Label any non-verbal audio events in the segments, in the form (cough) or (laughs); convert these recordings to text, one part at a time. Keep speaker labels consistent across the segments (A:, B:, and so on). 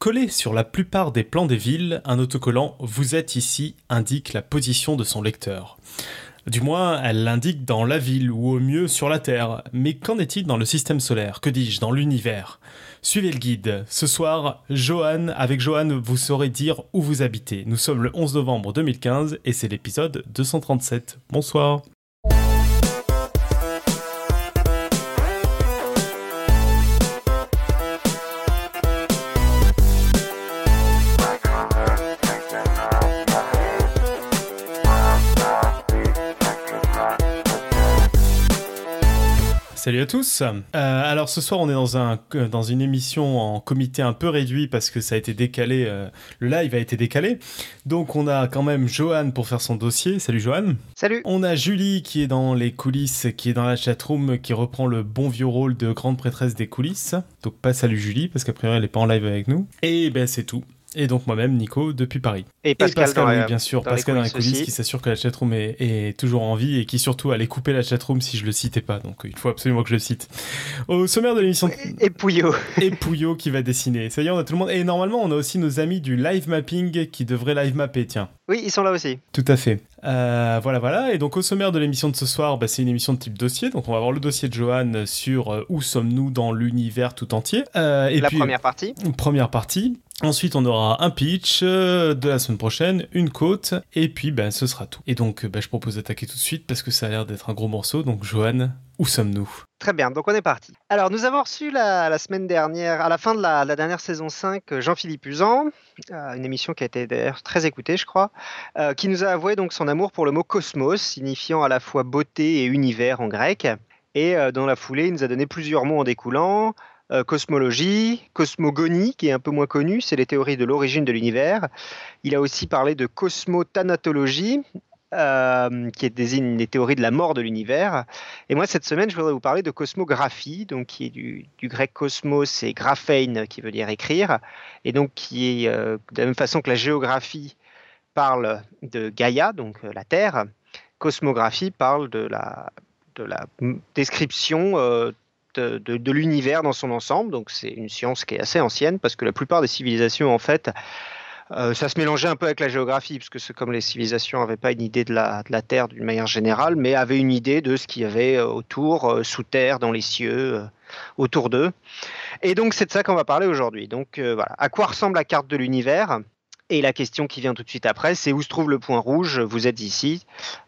A: collé sur la plupart des plans des villes, un autocollant Vous êtes ici indique la position de son lecteur. Du moins, elle l'indique dans la ville ou au mieux sur la Terre. Mais qu'en est-il dans le système solaire? Que dis-je Dans l'univers? Suivez le guide. Ce soir, Johan, avec Johan, vous saurez dire où vous habitez. Nous sommes le 11 novembre 2015 et c'est l'épisode 237. Bonsoir. Salut à tous. Euh, alors ce soir on est dans un dans une émission en comité un peu réduit parce que ça a été décalé. Euh, le live a été décalé. Donc on a quand même Johan pour faire son dossier. Salut Johan.
B: Salut.
A: On a Julie qui est dans les coulisses, qui est dans la chatroom, qui reprend le bon vieux rôle de grande prêtresse des coulisses. Donc pas salut Julie parce qu'après elle est pas en live avec nous. Et ben c'est tout. Et donc moi-même, Nico, depuis Paris.
B: Et Pascal,
A: oui, bien sûr, Pascal dans les coulisses qui s'assure que la chatroom est, est, toujours en vie et qui surtout allait couper la chatroom si je le citais pas. Donc il faut absolument que je le cite. Au sommaire de l'émission.
B: Et Pouillot. (laughs)
A: et Pouillot qui va dessiner. Ça y est, on a tout le monde. Et normalement, on a aussi nos amis du live mapping qui devraient live mapper, tiens.
B: Oui, ils sont là aussi.
A: Tout à fait. Euh, voilà, voilà. Et donc au sommaire de l'émission de ce soir, bah, c'est une émission de type dossier. Donc on va avoir le dossier de Johan sur euh, où sommes-nous dans l'univers tout entier.
B: Euh, et la première partie.
A: Première partie. Ensuite, on aura un pitch de la semaine prochaine, une côte, et puis ben, ce sera tout. Et donc, ben, je propose d'attaquer tout de suite parce que ça a l'air d'être un gros morceau. Donc, Johan, où sommes-nous?
B: Très bien, donc on est parti. Alors, nous avons reçu la, semaine dernière, à la fin de la, dernière saison 5, Jean-Philippe Usan, euh, une émission qui a été d'ailleurs très écoutée, je crois, euh, qui nous a avoué donc son amour pour le mot cosmos, signifiant à la fois beauté et univers en grec. Et dans la foulée, il nous a donné plusieurs mots en découlant, euh, cosmologie, cosmogonie, qui est un peu moins connue, c'est les théories de l'origine de l'univers. Il a aussi parlé de cosmothanatologie, euh, qui désigne les théories de la mort de l'univers. Et moi, cette semaine, je voudrais vous parler de cosmographie, donc qui est du, grec cosmos et graphein, qui veut dire écrire, et donc qui est euh, de la même façon que la géographie parle de Gaïa, donc la Terre, cosmographie parle de la description de, l'univers dans son ensemble. Donc c'est une science qui est assez ancienne parce que la plupart des civilisations, en fait, euh, ça se mélangeait un peu avec la géographie, parce que c'est comme les civilisations n'avaient pas une idée de la, de la Terre d'une manière générale, mais avaient une idée de ce qu'il y avait euh, autour, euh, sous terre, dans les cieux, autour d'eux. Et donc c'est de ça qu'on va parler aujourd'hui. Donc voilà, à quoi ressemble la carte de l'univers? Et la question qui vient tout de suite après, c'est où se trouve le point rouge? Vous êtes ici.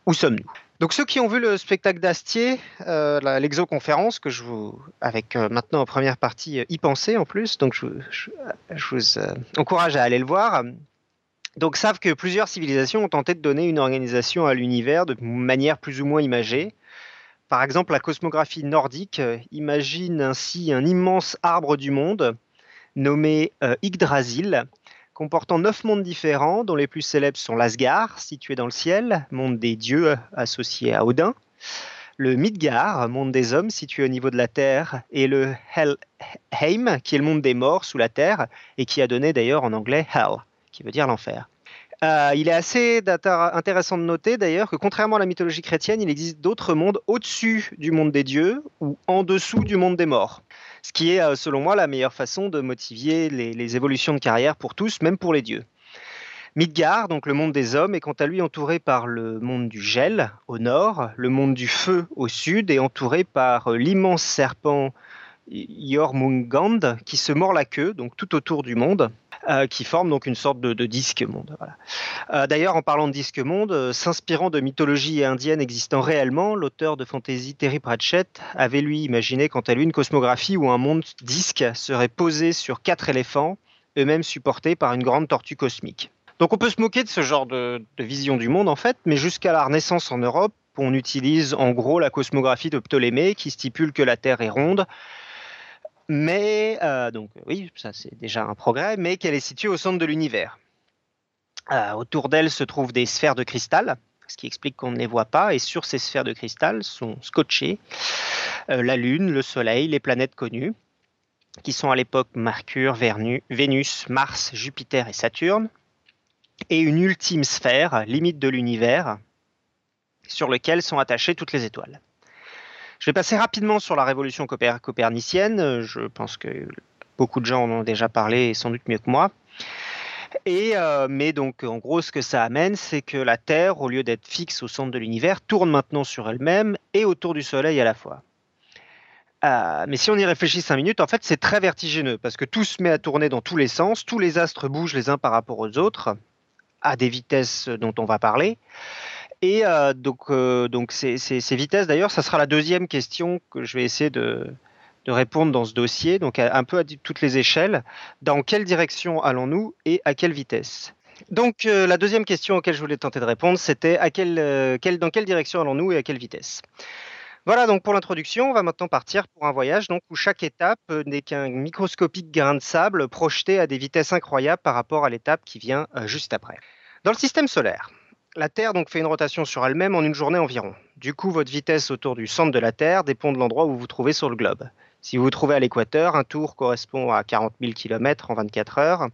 B: Où sommes-nous? Donc ceux qui ont vu le spectacle d'Astier, euh, l'exoconférence, que je vous, avec euh, maintenant en première partie euh, y penser en plus, donc je, vous euh, encourage à aller le voir. Donc savent que plusieurs civilisations ont tenté de donner une organisation à l'univers de manière plus ou moins imagée. Par exemple, la cosmographie nordique imagine ainsi un immense arbre du monde nommé Yggdrasil, comportant neuf mondes différents, dont les plus célèbres sont l'Asgard, situé dans le ciel, monde des dieux associé à Odin, le Midgard, monde des hommes, situé au niveau de la terre, et le Helheim, qui est le monde des morts sous la terre, et qui a donné d'ailleurs en anglais Hell, qui veut dire l'enfer. Euh, il est assez intéressant de noter d'ailleurs que contrairement à la mythologie chrétienne, il existe d'autres mondes au-dessus du monde des dieux ou en dessous du monde des morts ce qui est, euh, selon moi, la meilleure façon de motiver les, évolutions de carrière pour tous, même pour les dieux. Midgard, donc le monde des hommes, est quant à lui entouré par le monde du gel au nord, le monde du feu au sud, et entouré par euh, l'immense serpent Jormungand qui se mord la queue, donc tout autour du monde. Euh, qui forme donc une sorte de, disque monde. Euh, d'ailleurs, en parlant de disque monde, euh, s'inspirant de mythologie indienne existant réellement, l'auteur de fantasy Terry Pratchett avait lui imaginé quant à lui une cosmographie où un monde disque serait posé sur quatre éléphants, eux-mêmes supportés par une grande tortue cosmique. Donc on peut se moquer de ce genre de, de vision du monde en fait, mais jusqu'à la Renaissance en Europe, on utilise en gros la cosmographie de Ptolémée qui stipule que la Terre est ronde mais euh, donc oui, ça c'est déjà un progrès, mais qu'elle est située au centre de l'univers. Euh, autour d'elle se trouvent des sphères de cristal, ce qui explique qu'on ne les voit pas, et sur ces sphères de cristal sont scotchées euh, la Lune, le Soleil, les planètes connues, qui sont à l'époque Mercure, Vénus, Mars, Jupiter et Saturne, et une ultime sphère, limite de l'univers, sur lequel sont attachées toutes les étoiles. Je vais passer rapidement sur la révolution copernicienne. Je pense que beaucoup de gens en ont déjà parlé sans doute mieux que moi. Et, mais donc, en gros, ce que ça amène, c'est que la Terre, au lieu d'être fixe au centre de l'univers, tourne maintenant sur elle-même et autour du Soleil à la fois. mais si on y réfléchit cinq minutes, en fait, c'est très vertigineux parce que tout se met à tourner dans tous les sens, tous les astres bougent les uns par rapport aux autres à des vitesses dont on va parler. Et donc, donc ces, ces vitesses, d'ailleurs, ça sera la deuxième question que je vais essayer de, répondre dans ce dossier, donc un peu à toutes les échelles. Dans quelle direction allons-nous et à quelle vitesse? Donc euh, la deuxième question auquel je voulais tenter de répondre, c'était euh, dans quelle direction allons-nous et à quelle vitesse? Voilà donc pour l'introduction, on va maintenant partir pour un voyage donc, où chaque étape euh, n'est qu'un microscopique grain de sable projeté à des vitesses incroyables par rapport à l'étape qui vient juste après. Dans le système solaire, la Terre donc fait une rotation sur elle-même en une journée environ. Du coup, votre vitesse autour du centre de la Terre dépend de l'endroit où vous vous trouvez sur le globe. Si vous vous trouvez à l'équateur, un tour correspond à 40 000 km en 24 heures,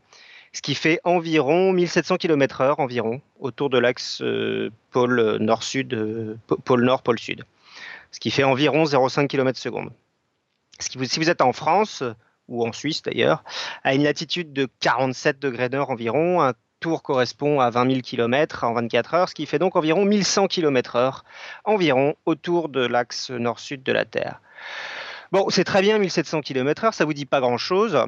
B: ce qui fait environ 1700 km/h environ autour de l'axe euh, pôle nord-sud, euh, pôle nord, pôle sud, ce qui fait environ 0,5 km seconde. Si vous êtes en France ou en Suisse d'ailleurs, à une latitude de 47 degrés nord environ, tour correspond à 20 000 km en 24 heures, ce qui fait donc environ 1100 km/h environ autour de l'axe nord-sud de la Terre. Bon, c'est très bien 1700 km/h, ça vous dit pas grand-chose.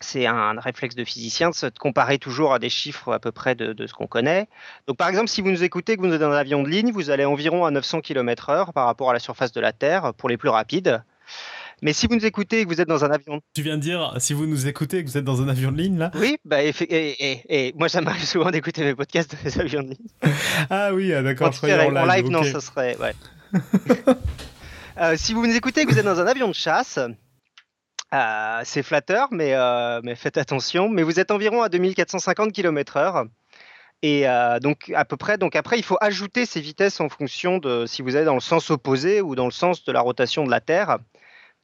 B: C'est un réflexe de physicien de se comparer toujours à des chiffres à peu près de, ce qu'on connaît. Donc, par exemple, si vous nous écoutez, que vous êtes dans un avion de ligne, vous allez environ à 900 km/h par rapport à la surface de la Terre pour les plus rapides. Mais si vous nous écoutez et que vous êtes dans un avion.
A: Tu viens de dire, si vous nous écoutez et que vous êtes dans un avion de ligne, là
B: Oui, bah, et, et, moi, ça m'arrive souvent d'écouter mes podcasts dans les avions de ligne. (laughs)
A: ah oui, ah, d'accord.
B: En, en live, en live non, ça serait. Ouais. (laughs) Euh, si vous nous écoutez et que vous êtes dans un avion de chasse, euh, c'est flatteur, mais, euh, mais, faites attention. Mais vous êtes environ à 2450 km/h. Et donc à peu près. Donc après, il faut ajouter ces vitesses en fonction de si vous êtes dans le sens opposé ou dans le sens de la rotation de la Terre.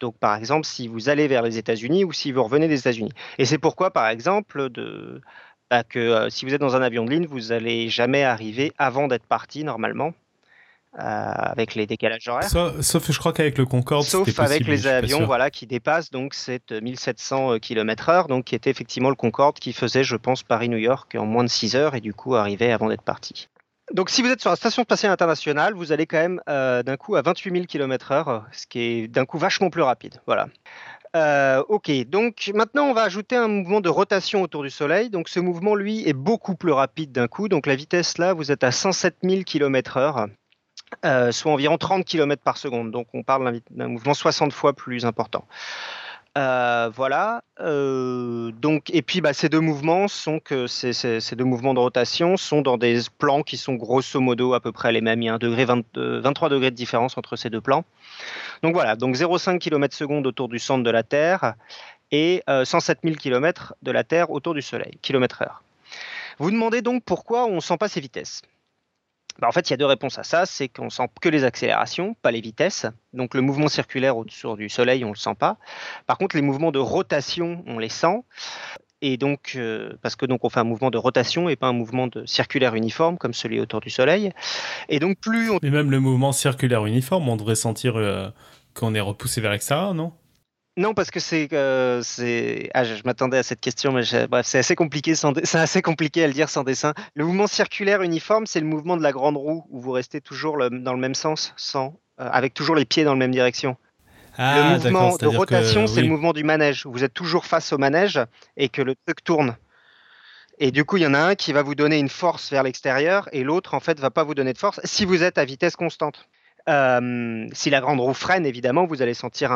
B: Donc par exemple, si vous allez vers les États-Unis ou si vous revenez des États-Unis. Et c'est pourquoi, par exemple, de, bah, que si vous êtes dans un avion de ligne, vous n'allez jamais arriver avant d'être parti normalement. Euh, avec les décalages horaires.
A: Sauf, je crois qu'avec le Concorde,
B: sauf avec les avions, voilà, qui dépassent donc cette 1700 km/h, donc qui était effectivement le Concorde qui faisait, je pense, Paris-New York en moins de 6 heures et du coup arrivait avant d'être parti. Donc si vous êtes sur la station spatiale internationale, vous allez quand même euh, d'un coup à 28 000 km/h, ce qui est d'un coup vachement plus rapide. Voilà. Euh, ok, donc maintenant on va ajouter un mouvement de rotation autour du Soleil. Donc ce mouvement, lui, est beaucoup plus rapide d'un coup. Donc la vitesse là, vous êtes à 107 000 km/h. Soit environ 30 km par seconde. Donc on parle d'un mouvement 60 fois plus important. Euh, voilà. Euh, donc, et puis, bah, ces deux mouvements sont que ces, deux mouvements de rotation sont dans des plans qui sont grosso modo à peu près les mêmes. Il y a un degré 23 degrés de différence entre ces deux plans. Donc voilà. Donc 0,5 km seconde autour du centre de la Terre et 107 000 km de la Terre autour du Soleil, km heure. Vous demandez donc pourquoi on ne sent pas ces vitesses. Bah, en fait, il y a deux réponses à ça. C'est qu'on sent que les accélérations, pas les vitesses. Donc le mouvement circulaire autour du Soleil, on ne le sent pas. Par contre, les mouvements de rotation, on les sent. Et donc, euh, parce que donc on fait un mouvement de rotation et pas un mouvement circulaire uniforme comme celui autour du Soleil. Et donc plus on...
A: Même le mouvement circulaire uniforme, on devrait sentir euh, qu'on est repoussé vers l'extérieur, non?
B: Non, parce que c'est, euh, c'est... Ah, je, m'attendais à cette question, mais bref, c'est assez compliqué. Sans... C'est assez compliqué à le dire sans dessin. Le mouvement circulaire uniforme, c'est le mouvement de la grande roue où vous restez toujours dans le même sens, sans, euh, avec toujours les pieds dans la même direction. Ah, le mouvement de rotation, c'est le mouvement du manège. Où vous êtes toujours face au manège et que le truc tourne. Et du coup, il y en a un qui va vous donner une force vers l'extérieur et l'autre, en fait, va pas vous donner de force si vous êtes à vitesse constante. Euh, si la grande roue freine, évidemment, vous allez sentir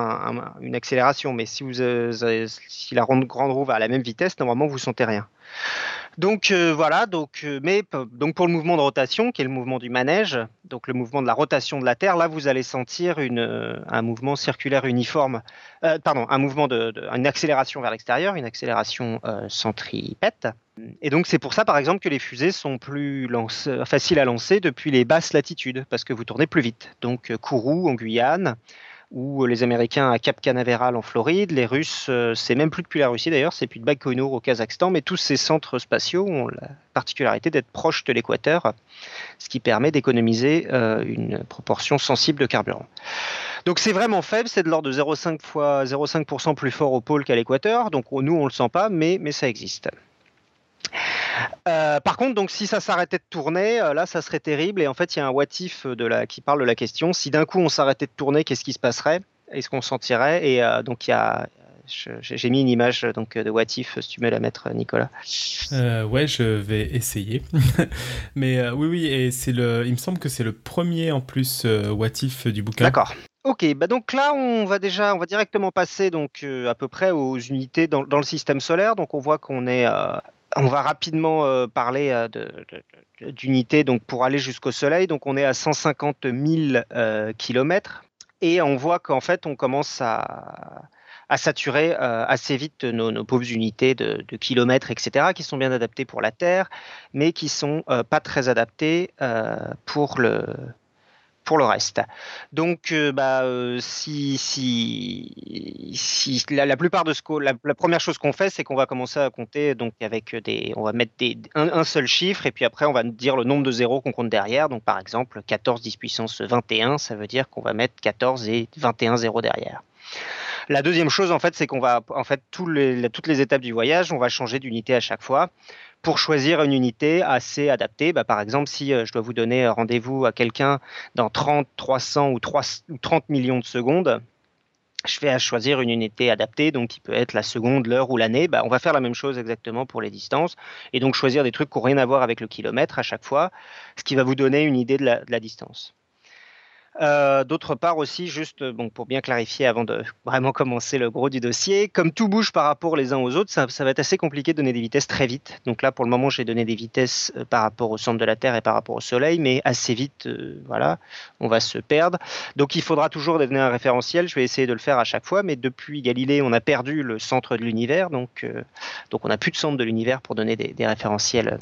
B: une accélération, mais si, vous, euh, si la grande roue va à la même vitesse, normalement, vous sentez rien. Donc euh, voilà, donc, mais donc pour le mouvement de rotation, qui est le mouvement du manège, donc le mouvement de la rotation de la Terre, là vous allez sentir une, un mouvement circulaire uniforme, pardon, un mouvement une accélération vers l'extérieur, une accélération centripète. Et donc c'est pour ça par exemple que les fusées sont plus faciles à lancer depuis les basses latitudes, parce que vous tournez plus vite. Donc euh, Kourou en Guyane, ou les Américains à Cap Canaveral en Floride, les Russes, euh, c'est même plus depuis la Russie d'ailleurs, c'est plus de au Kazakhstan, mais tous ces centres spatiaux ont la particularité d'être proches de l'équateur, ce qui permet d'économiser euh, une proportion sensible de carburant. Donc c'est vraiment faible, c'est de l'ordre de 0,5 fois 0,5% plus fort au pôle qu'à l'équateur. Donc nous on le sent pas, mais ça existe. Euh, par contre, donc si ça s'arrêtait de tourner, euh, là, ça serait terrible. Et en fait, il y a un what if de la, qui parle de la question. Si d'un coup on s'arrêtait de tourner, qu'est-ce qui se passerait? Est-ce qu'on sentirait Et euh, donc il y a, j'ai mis une image donc de what if. Si tu veux la mettre, Nicolas.
A: ouais, je vais essayer. (laughs) Mais oui, oui, et c'est le. Il me semble que c'est le premier en plus what if du bouquin.
B: D'accord. Ok, bah donc là on va déjà, on va directement passer donc à peu près aux unités dans, dans, le système solaire. Donc on voit qu'on est on va rapidement euh, parler euh, d'unités donc pour aller jusqu'au Soleil. Donc on est à 150 000 euh, kilomètres et on voit qu'en fait on commence à, saturer assez vite nos, pauvres unités de, kilomètres, etc., qui sont bien adaptées pour la Terre, mais qui sont pas très adaptées pour le pour le reste. Donc, euh, bah, euh, si, la, plupart de ce la, première chose qu'on fait, c'est qu'on va commencer à compter donc avec des, on va mettre des, un, seul chiffre et puis après on va dire le nombre de zéros qu'on compte derrière. Donc, par exemple, 14 10 puissance 21, ça veut dire qu'on va mettre 14 et 21 zéros derrière. La deuxième chose, en fait, c'est qu'on va, en fait, toutes les étapes du voyage, on va changer d'unité à chaque fois pour choisir une unité assez adaptée. Bah, par exemple, si euh, je dois vous donner rendez-vous à quelqu'un dans 30, 300 ou, 30 millions de secondes, je vais choisir une unité adaptée, donc qui peut être la seconde, l'heure ou l'année. Bah, on va faire la même chose exactement pour les distances, et donc choisir des trucs qui n'ont rien à voir avec le kilomètre à chaque fois, ce qui va vous donner une idée de la distance. Euh, d'autre part aussi, juste bon, pour bien clarifier avant de vraiment commencer le gros du dossier, comme tout bouge par rapport les uns aux autres, ça, va être assez compliqué de donner des vitesses très vite. Donc là, pour le moment, j'ai donné des vitesses euh, par rapport au centre de la Terre et par rapport au Soleil, mais assez vite, euh, voilà, on va se perdre. Donc il faudra toujours donner un référentiel. Je vais essayer de le faire à chaque fois, mais depuis Galilée, on a perdu le centre de l'univers, donc, donc on n'a plus de centre de l'univers pour donner des, des référentiels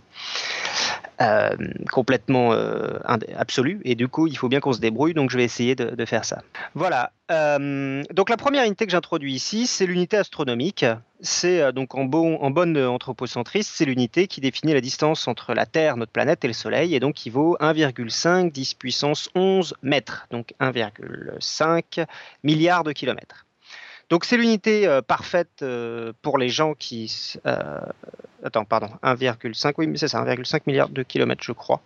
B: euh, complètement euh, absolu. Et du coup, il faut bien qu'on se débrouille. Donc, je vais essayer de, faire ça. Voilà. Euh, donc, la première unité que j'introduis ici, c'est l'unité astronomique. C'est donc en, bon, en bonne anthropocentriste, c'est l'unité qui définit la distance entre la Terre, notre planète, et le Soleil, et donc qui vaut 1,5 10 puissance 11 mètres, donc 1,5 milliard de kilomètres. Donc c'est l'unité euh, parfaite euh, pour les gens qui... Euh, attends, pardon, 1,5, oui, mais c'est ça, 1,5 milliard de kilomètres, je crois.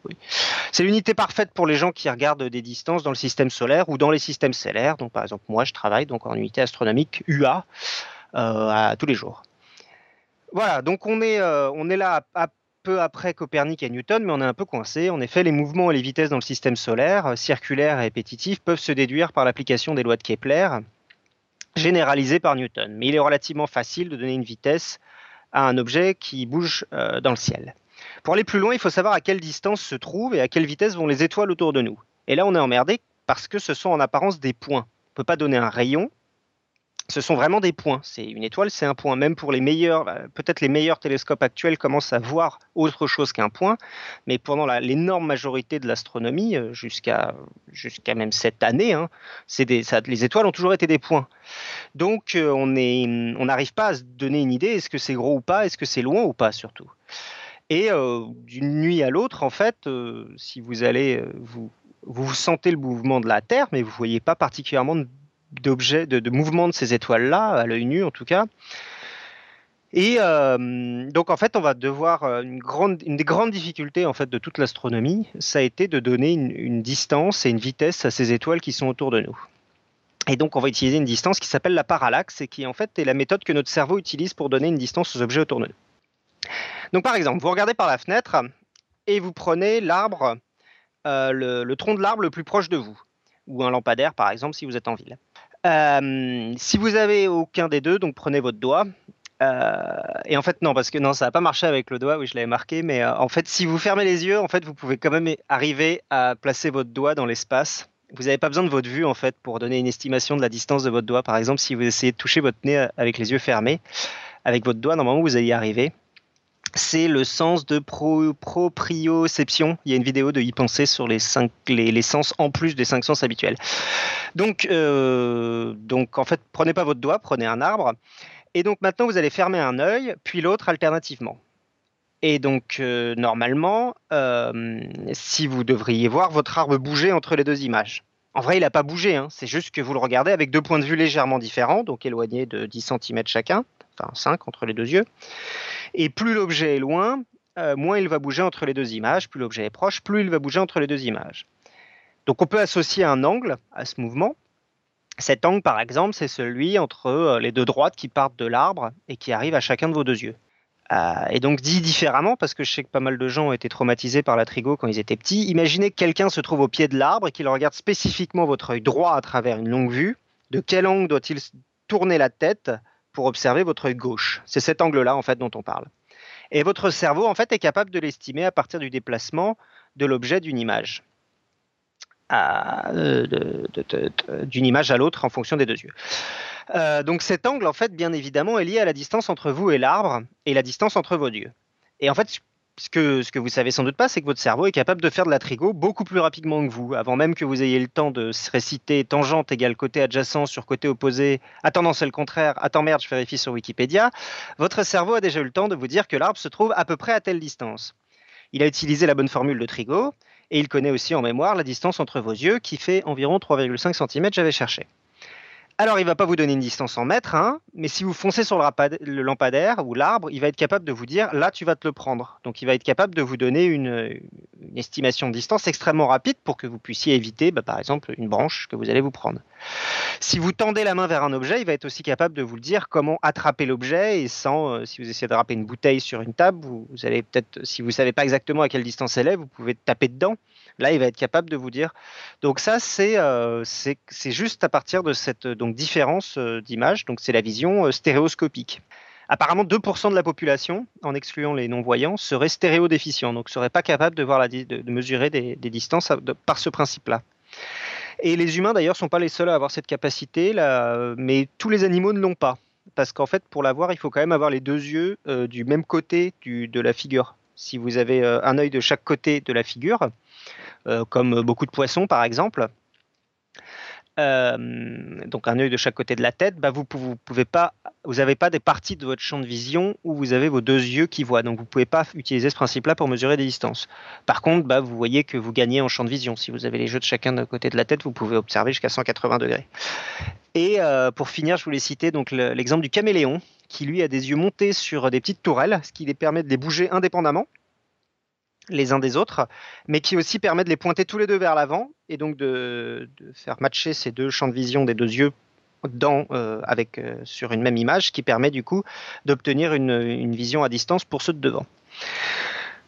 B: C'est l'unité parfaite pour les gens qui regardent des distances dans le système solaire ou dans les systèmes stellaires. Donc par exemple, moi, je travaille donc en unité astronomique UA à, tous les jours. Voilà, donc on est, on est là à, peu après Copernic et Newton, mais on est un peu coincé. En effet, les mouvements et les vitesses dans le système solaire, circulaires et répétitifs, peuvent se déduire par l'application des lois de Kepler, généralisé par Newton. Mais il est relativement facile de donner une vitesse à un objet qui bouge euh, dans le ciel. Pour aller plus loin, il faut savoir à quelle distance se trouvent et à quelle vitesse vont les étoiles autour de nous. Et là, on est emmerdé parce que ce sont en apparence des points. On ne peut pas donner un rayon, ce sont vraiment des points. C'est une étoile, c'est un point. Même pour les meilleurs, euh, peut-être les meilleurs télescopes actuels commencent à voir autre chose qu'un point, mais pendant l'énorme majorité de l'astronomie, euh, jusqu'à jusqu'à même cette année, hein, des, les étoiles ont toujours été des points. Donc euh, on n'arrive pas à se donner une idée. Est-ce que c'est gros ou pas Est-ce que c'est loin ou pas surtout Et d'une nuit à l'autre, en fait, si vous allez vous vous sentez le mouvement de la Terre, mais vous voyez pas particulièrement de d'objets, de, mouvements de ces étoiles-là, à l'œil nu en tout cas. Et euh, donc en fait, on va devoir euh, une grande, une des grandes difficultés en fait de toute l'astronomie, ça a été de donner une, distance et une vitesse à ces étoiles qui sont autour de nous. Et donc on va utiliser une distance qui s'appelle la parallaxe et qui en fait est la méthode que notre cerveau utilise pour donner une distance aux objets autour de nous. Donc par exemple, vous regardez par la fenêtre et vous prenez l'arbre, euh, le tronc de l'arbre le plus proche de vous, ou un lampadaire par exemple si vous êtes en ville. Euh, si vous avez aucun des deux, donc prenez votre doigt. Euh, et en fait, non, parce que non, ça n'a pas marché avec le doigt, oui, je l'avais marqué, mais euh, en fait, si vous fermez les yeux, en fait, vous pouvez quand même arriver à placer votre doigt dans l'espace. Vous n'avez pas besoin de votre vue, en fait, pour donner une estimation de la distance de votre doigt. Par exemple, si vous essayez de toucher votre nez avec les yeux fermés, avec votre doigt, normalement, vous allez y arriver c'est le sens de proprioception. Il y a une vidéo de y penser sur les, cinq, les, sens en plus des cinq sens habituels. Donc, euh, donc, en fait, prenez pas votre doigt, prenez un arbre. Et donc maintenant, vous allez fermer un œil, puis l'autre alternativement. Et donc, euh, normalement, euh, si vous devriez voir votre arbre bouger entre les deux images. En vrai, il n'a pas bougé, hein. c'est juste que vous le regardez avec deux points de vue légèrement différents, donc éloignés de 10 cm chacun, enfin 5 entre les deux yeux. Et plus l'objet est loin, euh, moins il va bouger entre les deux images, plus l'objet est proche, plus il va bouger entre les deux images. Donc on peut associer un angle à ce mouvement. Cet angle, par exemple, c'est celui entre euh, les deux droites qui partent de l'arbre et qui arrivent à chacun de vos deux yeux. Euh, et donc dit différemment, parce que je sais que pas mal de gens ont été traumatisés par la trigo quand ils étaient petits, imaginez que quelqu'un se trouve au pied de l'arbre et qu'il regarde spécifiquement votre œil droit à travers une longue vue. De quel angle doit-il tourner la tête pour observer votre œil gauche C'est cet angle-là en fait dont on parle. Et votre cerveau en fait est capable de l'estimer à partir du déplacement de l'objet d'une image. Euh, d'une image à l'autre en fonction des deux yeux. Euh, donc cet angle, en fait, bien évidemment, est lié à la distance entre vous et l'arbre et la distance entre vos yeux. Et en fait, ce que, ce que vous savez sans doute pas, c'est que votre cerveau est capable de faire de la trigo beaucoup plus rapidement que vous, avant même que vous ayez le temps de réciter tangente égale côté adjacent sur côté opposé. Attends, c'est le contraire. Attends, merde, je vérifie sur Wikipédia. Votre cerveau a déjà eu le temps de vous dire que l'arbre se trouve à peu près à telle distance. Il a utilisé la bonne formule de trigo et il connaît aussi en mémoire la distance entre vos yeux qui fait environ 3,5 cm, j'avais cherché. Alors, il ne va pas vous donner une distance en mètres, hein, mais si vous foncez sur le, lampadaire ou l'arbre, il va être capable de vous dire là, tu vas te le prendre. Donc, il va être capable de vous donner une, estimation de distance extrêmement rapide pour que vous puissiez éviter, bah, par exemple, une branche que vous allez vous prendre. Si vous tendez la main vers un objet, il va être aussi capable de vous dire comment attraper l'objet et sans, euh, si vous essayez de râper une bouteille sur une table, vous, vous allez peut-être, si vous ne savez pas exactement à quelle distance elle est, vous pouvez taper dedans. Là, il va être capable de vous dire. Donc ça, c'est euh, juste à partir de cette donc, différence euh, d'image. Donc c'est la vision euh, stéréoscopique. Apparemment, 2% de la population, en excluant les non-voyants, serait stéréodéficient, donc serait pas capable de, voir la, de, mesurer des, distances par ce principe-là. Et les humains, d'ailleurs, ne sont pas les seuls à avoir cette capacité, là, mais tous les animaux ne l'ont pas. Parce qu'en fait, pour l'avoir, il faut quand même avoir les deux yeux du même côté de la figure. Si vous avez un œil de chaque côté de la figure, euh, comme beaucoup de poissons par exemple. Euh, donc un œil de chaque côté de la tête, bah vous, n'avez pas des parties de votre champ de vision où vous avez vos deux yeux qui voient. Donc vous pouvez pas utiliser ce principe-là pour mesurer des distances. Par contre, bah, vous voyez que vous gagnez en champ de vision. Si vous avez les yeux de chacun de côté de la tête, vous pouvez observer jusqu'à 180 degrés. Et euh, pour finir, je voulais citer l'exemple du caméléon, qui lui a des yeux montés sur des petites tourelles, ce qui les permet de les bouger indépendamment les uns des autres, mais qui aussi permet de les pointer tous les deux vers l'avant et donc de, faire matcher ces deux champs de vision des deux yeux dans, euh, avec, euh, sur une même image, qui permet du coup d'obtenir une, vision à distance pour ceux de devant.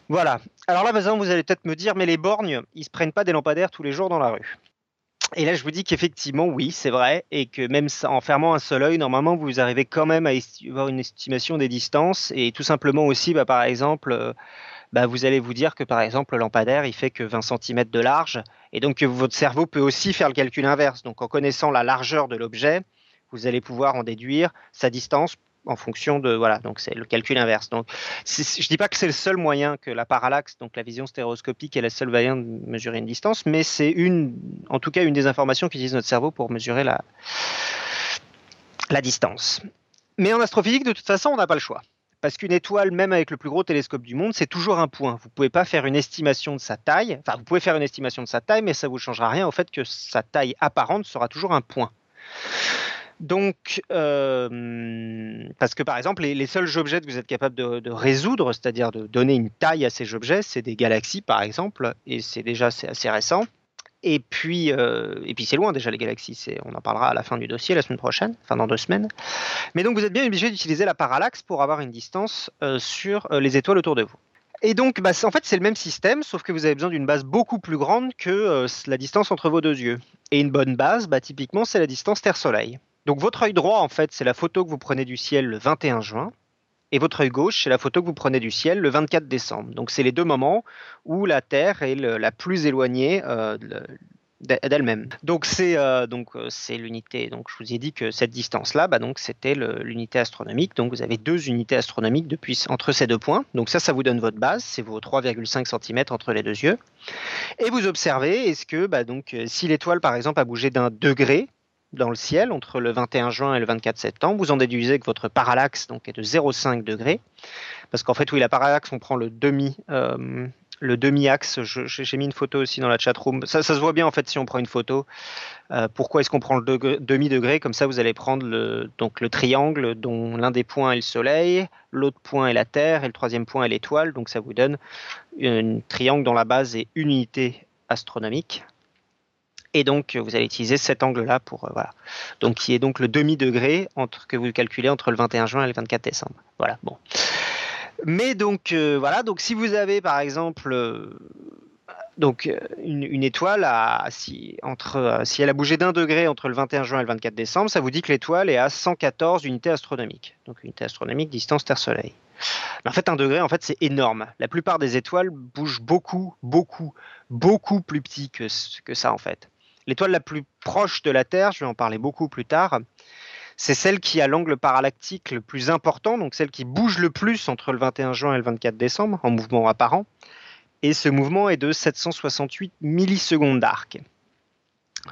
B: Voilà. Alors là, maintenant, vous allez peut-être me dire, mais les borgnes, ils se prennent pas des lampadaires tous les jours dans la rue. Et là, je vous dis qu'effectivement, oui, c'est vrai, et que même en fermant un seul œil, normalement, vous arrivez quand même à avoir une estimation des distances, et tout simplement aussi, bah, par exemple, euh, bah, vous allez vous dire que par exemple le lampadaire il fait que 20 cm de large et donc que votre cerveau peut aussi faire le calcul inverse. Donc en connaissant la largeur de l'objet, vous allez pouvoir en déduire sa distance en fonction de voilà donc c'est le calcul inverse donc je dis pas que c'est le seul moyen que la parallaxe donc la vision stéréoscopique est la seule moyen de mesurer une distance mais c'est une en tout cas une des informations qu'utilise notre cerveau pour mesurer la la distance mais en astrophysique de toute façon on n'a pas le choix parce qu'une étoile, même avec le plus gros télescope du monde, c'est toujours un point. Vous ne pouvez pas faire une estimation de sa taille. Enfin, vous pouvez faire une estimation de sa taille, mais ça ne vous changera rien au fait que sa taille apparente sera toujours un point. Donc, euh, parce que par exemple, les, seuls objets que vous êtes capable de, résoudre, c'est-à-dire de donner une taille à ces objets, c'est des galaxies par exemple, et c'est déjà assez récent. Et puis, euh, puis c'est loin déjà les galaxies. On en parlera à la fin du dossier la semaine prochaine, enfin dans deux semaines. Mais donc vous êtes bien obligé d'utiliser la parallaxe pour avoir une distance euh, sur les étoiles autour de vous. Et donc, bah, en fait, c'est le même système, sauf que vous avez besoin d'une base beaucoup plus grande que la distance entre vos deux yeux. Et une bonne base, bah, typiquement, c'est la distance Terre-Soleil. Donc votre œil droit, en fait, c'est la photo que vous prenez du ciel le 21 juin et votre œil gauche, c'est la photo que vous prenez du ciel le 24 décembre. Donc c'est les deux moments où la Terre est la plus éloignée euh, d'elle-même. Donc c'est euh, euh, c'est l'unité. Donc je vous ai dit que cette distance-là, bah, c'était l'unité astronomique. Donc vous avez deux unités astronomiques entre ces deux points. Donc ça, ça vous donne votre base, c'est vos 3,5 cm entre les deux yeux. Et vous observez, est-ce que bah, donc si l'étoile par exemple a bougé d'un degré, dans le ciel entre le 21 juin et le 24 septembre. Vous en déduisez que votre parallaxe donc, est de 0,5 degrés. Parce qu'en fait, oui, la parallaxe, on prend le demi, euh, demi-axe. J'ai mis une photo aussi dans la chat room. Ça, ça, se voit bien en fait si on prend une photo. Euh, pourquoi est-ce qu'on prend le demi-degré Comme ça, vous allez prendre le, donc le triangle dont l'un des points est le Soleil, l'autre point est la Terre et le troisième point est l'étoile. Donc ça vous donne un triangle dont la base est une unité astronomique. Et donc, vous allez utiliser cet angle-là pour euh, voilà. Donc, qui est donc le demi-degré entre que vous calculez entre le 21 juin et le 24 décembre. Voilà. Bon. Mais donc euh, voilà, donc si vous avez par exemple euh, donc une, étoile si, entre, euh, si elle a bougé d'un degré entre le 21 juin et le 24 décembre, ça vous dit que l'étoile est à 114 unités astronomiques. Donc unité astronomique distance Terre-Soleil. en fait, un degré, en fait, c'est énorme. La plupart des étoiles bougent beaucoup, beaucoup, beaucoup plus petit que, que ça, en fait. L'étoile la plus proche de la Terre, je vais en parler beaucoup plus tard, c'est celle qui a l'angle parallactique le plus important, donc celle qui bouge le plus entre le 21 juin et le 24 décembre en mouvement apparent. Et ce mouvement est de 768 millisecondes d'arc.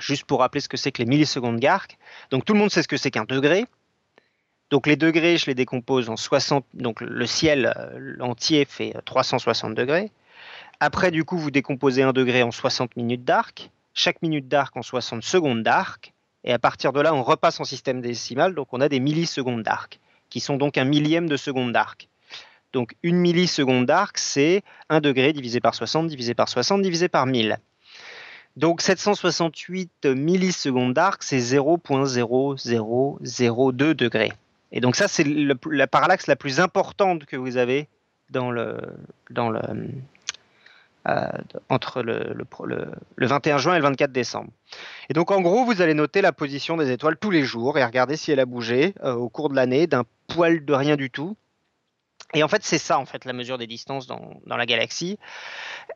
B: Juste pour rappeler ce que c'est que les millisecondes d'arc. Donc tout le monde sait ce que c'est qu'un degré. Donc les degrés, je les décompose en 60. Donc le ciel euh, entier fait 360 degrés. Après, du coup, vous décomposez un degré en 60 minutes d'arc. Chaque minute d'arc en 60 secondes d'arc. Et à partir de là, on repasse en système décimal, donc on a des millisecondes d'arc, qui sont donc un millième de seconde d'arc. Donc une milliseconde d'arc, c'est 1 degré divisé par 60, divisé par 60, divisé par 1000. Donc 768 millisecondes d'arc, c'est 0.0002 degrés. Et donc ça, c'est la parallaxe la plus importante que vous avez dans le, entre le, le, 21 juin et le 24 décembre. Et donc en gros, vous allez noter la position des étoiles tous les jours et regarder si elle a bougé euh, au cours de l'année d'un poil de rien du tout. Et en fait, c'est ça, en fait, la mesure des distances dans, dans la galaxie.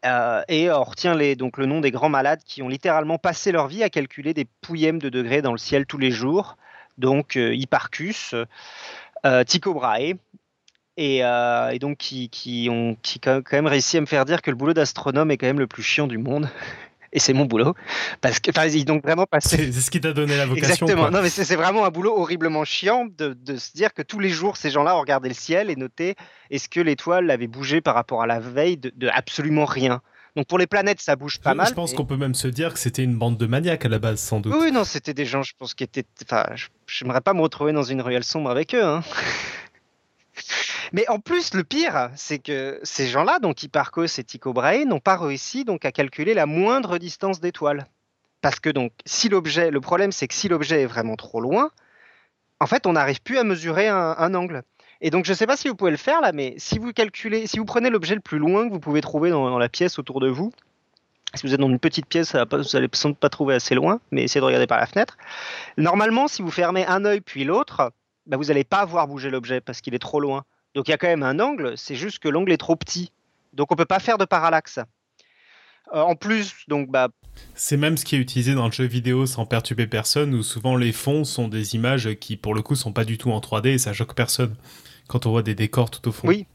B: Euh, et on retient les, donc, le nom des grands malades qui ont littéralement passé leur vie à calculer des pouillèmes de degrés dans le ciel tous les jours. Donc, Hipparchus, Tycho Brahe, euh, et, donc qui, ont qui quand même réussi à me faire dire que le boulot d'astronome est quand même le plus chiant du monde. (laughs) Et c'est mon boulot. Parce que, enfin, ils donc vraiment passé.
A: C'est ce qui t'a donné la vocation.
B: Exactement. Non, mais c'est vraiment un boulot horriblement chiant de, se dire que tous les jours, ces gens-là ont regardé le ciel et noté est-ce que l'étoile avait bougé par rapport à la veille de, absolument rien. Donc pour les planètes, ça bouge pas mal.
A: Je pense qu'on peut même se dire que c'était une bande de maniaques à la base, sans doute.
B: Oui, non, c'était des gens, je pense, qui étaient. Enfin, j'aimerais pas me retrouver dans une ruelle sombre avec eux. Hein. (laughs) Mais en plus, le pire, c'est que ces gens-là, donc Hipparchos et Tycho Brahe, n'ont pas réussi donc à calculer la moindre distance d'étoile. Parce que donc, si l'objet, le problème, c'est que si l'objet est vraiment trop loin, en fait, on n'arrive plus à mesurer un, angle. Et donc, je ne sais pas si vous pouvez le faire là, mais si vous calculez, si vous prenez l'objet le plus loin que vous pouvez trouver dans, la pièce autour de vous, si vous êtes dans une petite pièce, vous allez sans doute pas trouver assez loin, mais essayez de regarder par la fenêtre. Normalement, si vous fermez un œil puis l'autre, bah, vous n'allez pas voir bouger l'objet parce qu'il est trop loin. Donc il y a quand même un angle, c'est juste que l'angle est trop petit. Donc on peut pas faire de parallaxe. Euh, en plus, donc bah.
A: C'est même ce qui est utilisé dans le jeu vidéo sans perturber personne, où souvent les fonds sont des images qui pour le coup sont pas du tout en 3D et ça choque personne quand on voit des décors tout au fond.
B: Oui,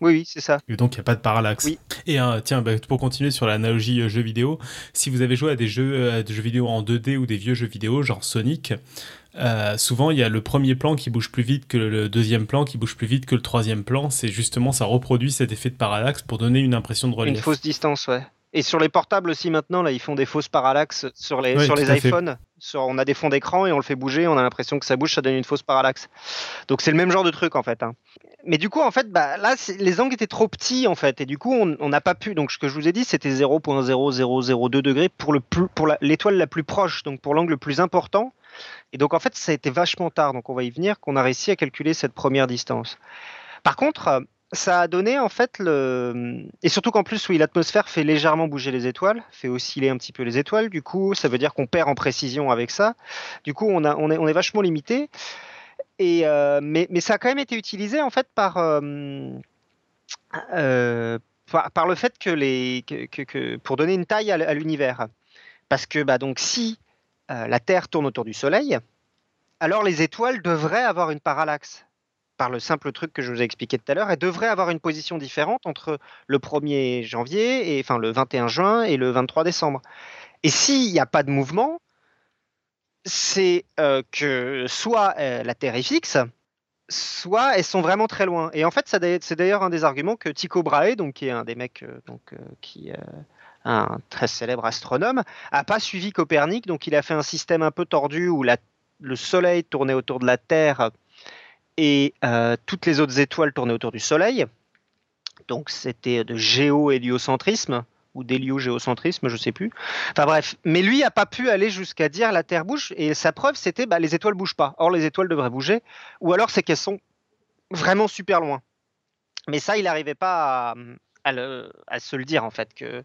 B: oui, oui, c'est ça.
A: Et donc, il n'y a pas de parallaxe.
B: Oui.
A: Et euh, tiens, bah, pour continuer sur l'analogie euh, jeu vidéo, si vous avez joué à des jeux, à des jeux vidéo en 2D ou des vieux jeux vidéo, genre Sonic, euh, souvent il y a le premier plan qui bouge plus vite que le deuxième plan, qui bouge plus vite que le troisième plan. C'est justement, ça reproduit cet effet de parallaxe pour donner une impression de relief.
B: Une fausse distance, ouais. Et sur les portables aussi maintenant, là, ils font des fausses parallaxes sur les, sur les iPhones. on a des fonds d'écran et on le fait bouger, on a l'impression que ça bouge, ça donne une fausse parallaxe. Donc c'est le même genre de truc en fait. Hein. Mais du coup, en fait, bah, là, les angles étaient trop petits en fait, et du coup, on n'a pas pu. Donc ce que je vous ai dit, c'était 0.0002 degrés pour le pour l'étoile la plus proche, donc pour l'angle le plus important. Et donc en fait, ça a été vachement tard, donc on va y venir, qu'on a réussi à calculer cette première distance. Par contre, ça a donné en fait le. Et surtout qu'en plus, oui, l'atmosphère fait légèrement bouger les étoiles, fait osciller un petit peu les étoiles. Du coup, ça veut dire qu'on perd en précision avec ça. Du coup, on, est, vachement limité. Et, euh, mais, ça a quand même été utilisé en fait par. Euh, euh, par, le fait que les que, que, pour donner une taille à, l'univers parce que bah donc si la Terre tourne autour du Soleil alors les étoiles devraient avoir une parallaxe par le simple truc que je vous ai expliqué tout à l'heure, elles devraient avoir une position différente entre le 1er janvier, et, enfin le 21 juin et le 23 décembre. Et s'il n'y a pas de mouvement, c'est euh, que soit euh, la Terre est fixe, soit elles sont vraiment très loin. Et en fait, c'est d'ailleurs un des arguments que Tycho Brahe, donc, qui est un des mecs donc, qui un très célèbre astronome, a pas suivi Copernic, donc il a fait un système un peu tordu où le Soleil tournait autour de la Terre et toutes les autres étoiles tournaient autour du Soleil. Donc c'était de géo-héliocentrisme ou d'héliogéocentrisme, je sais plus. Enfin bref, mais lui a pas pu aller jusqu'à dire la Terre bouge et sa preuve c'était bah, les étoiles bougent pas. Or les étoiles devraient bouger ou alors c'est qu'elles sont vraiment super loin. Mais ça il n'arrivait pas à, à, se le dire en fait que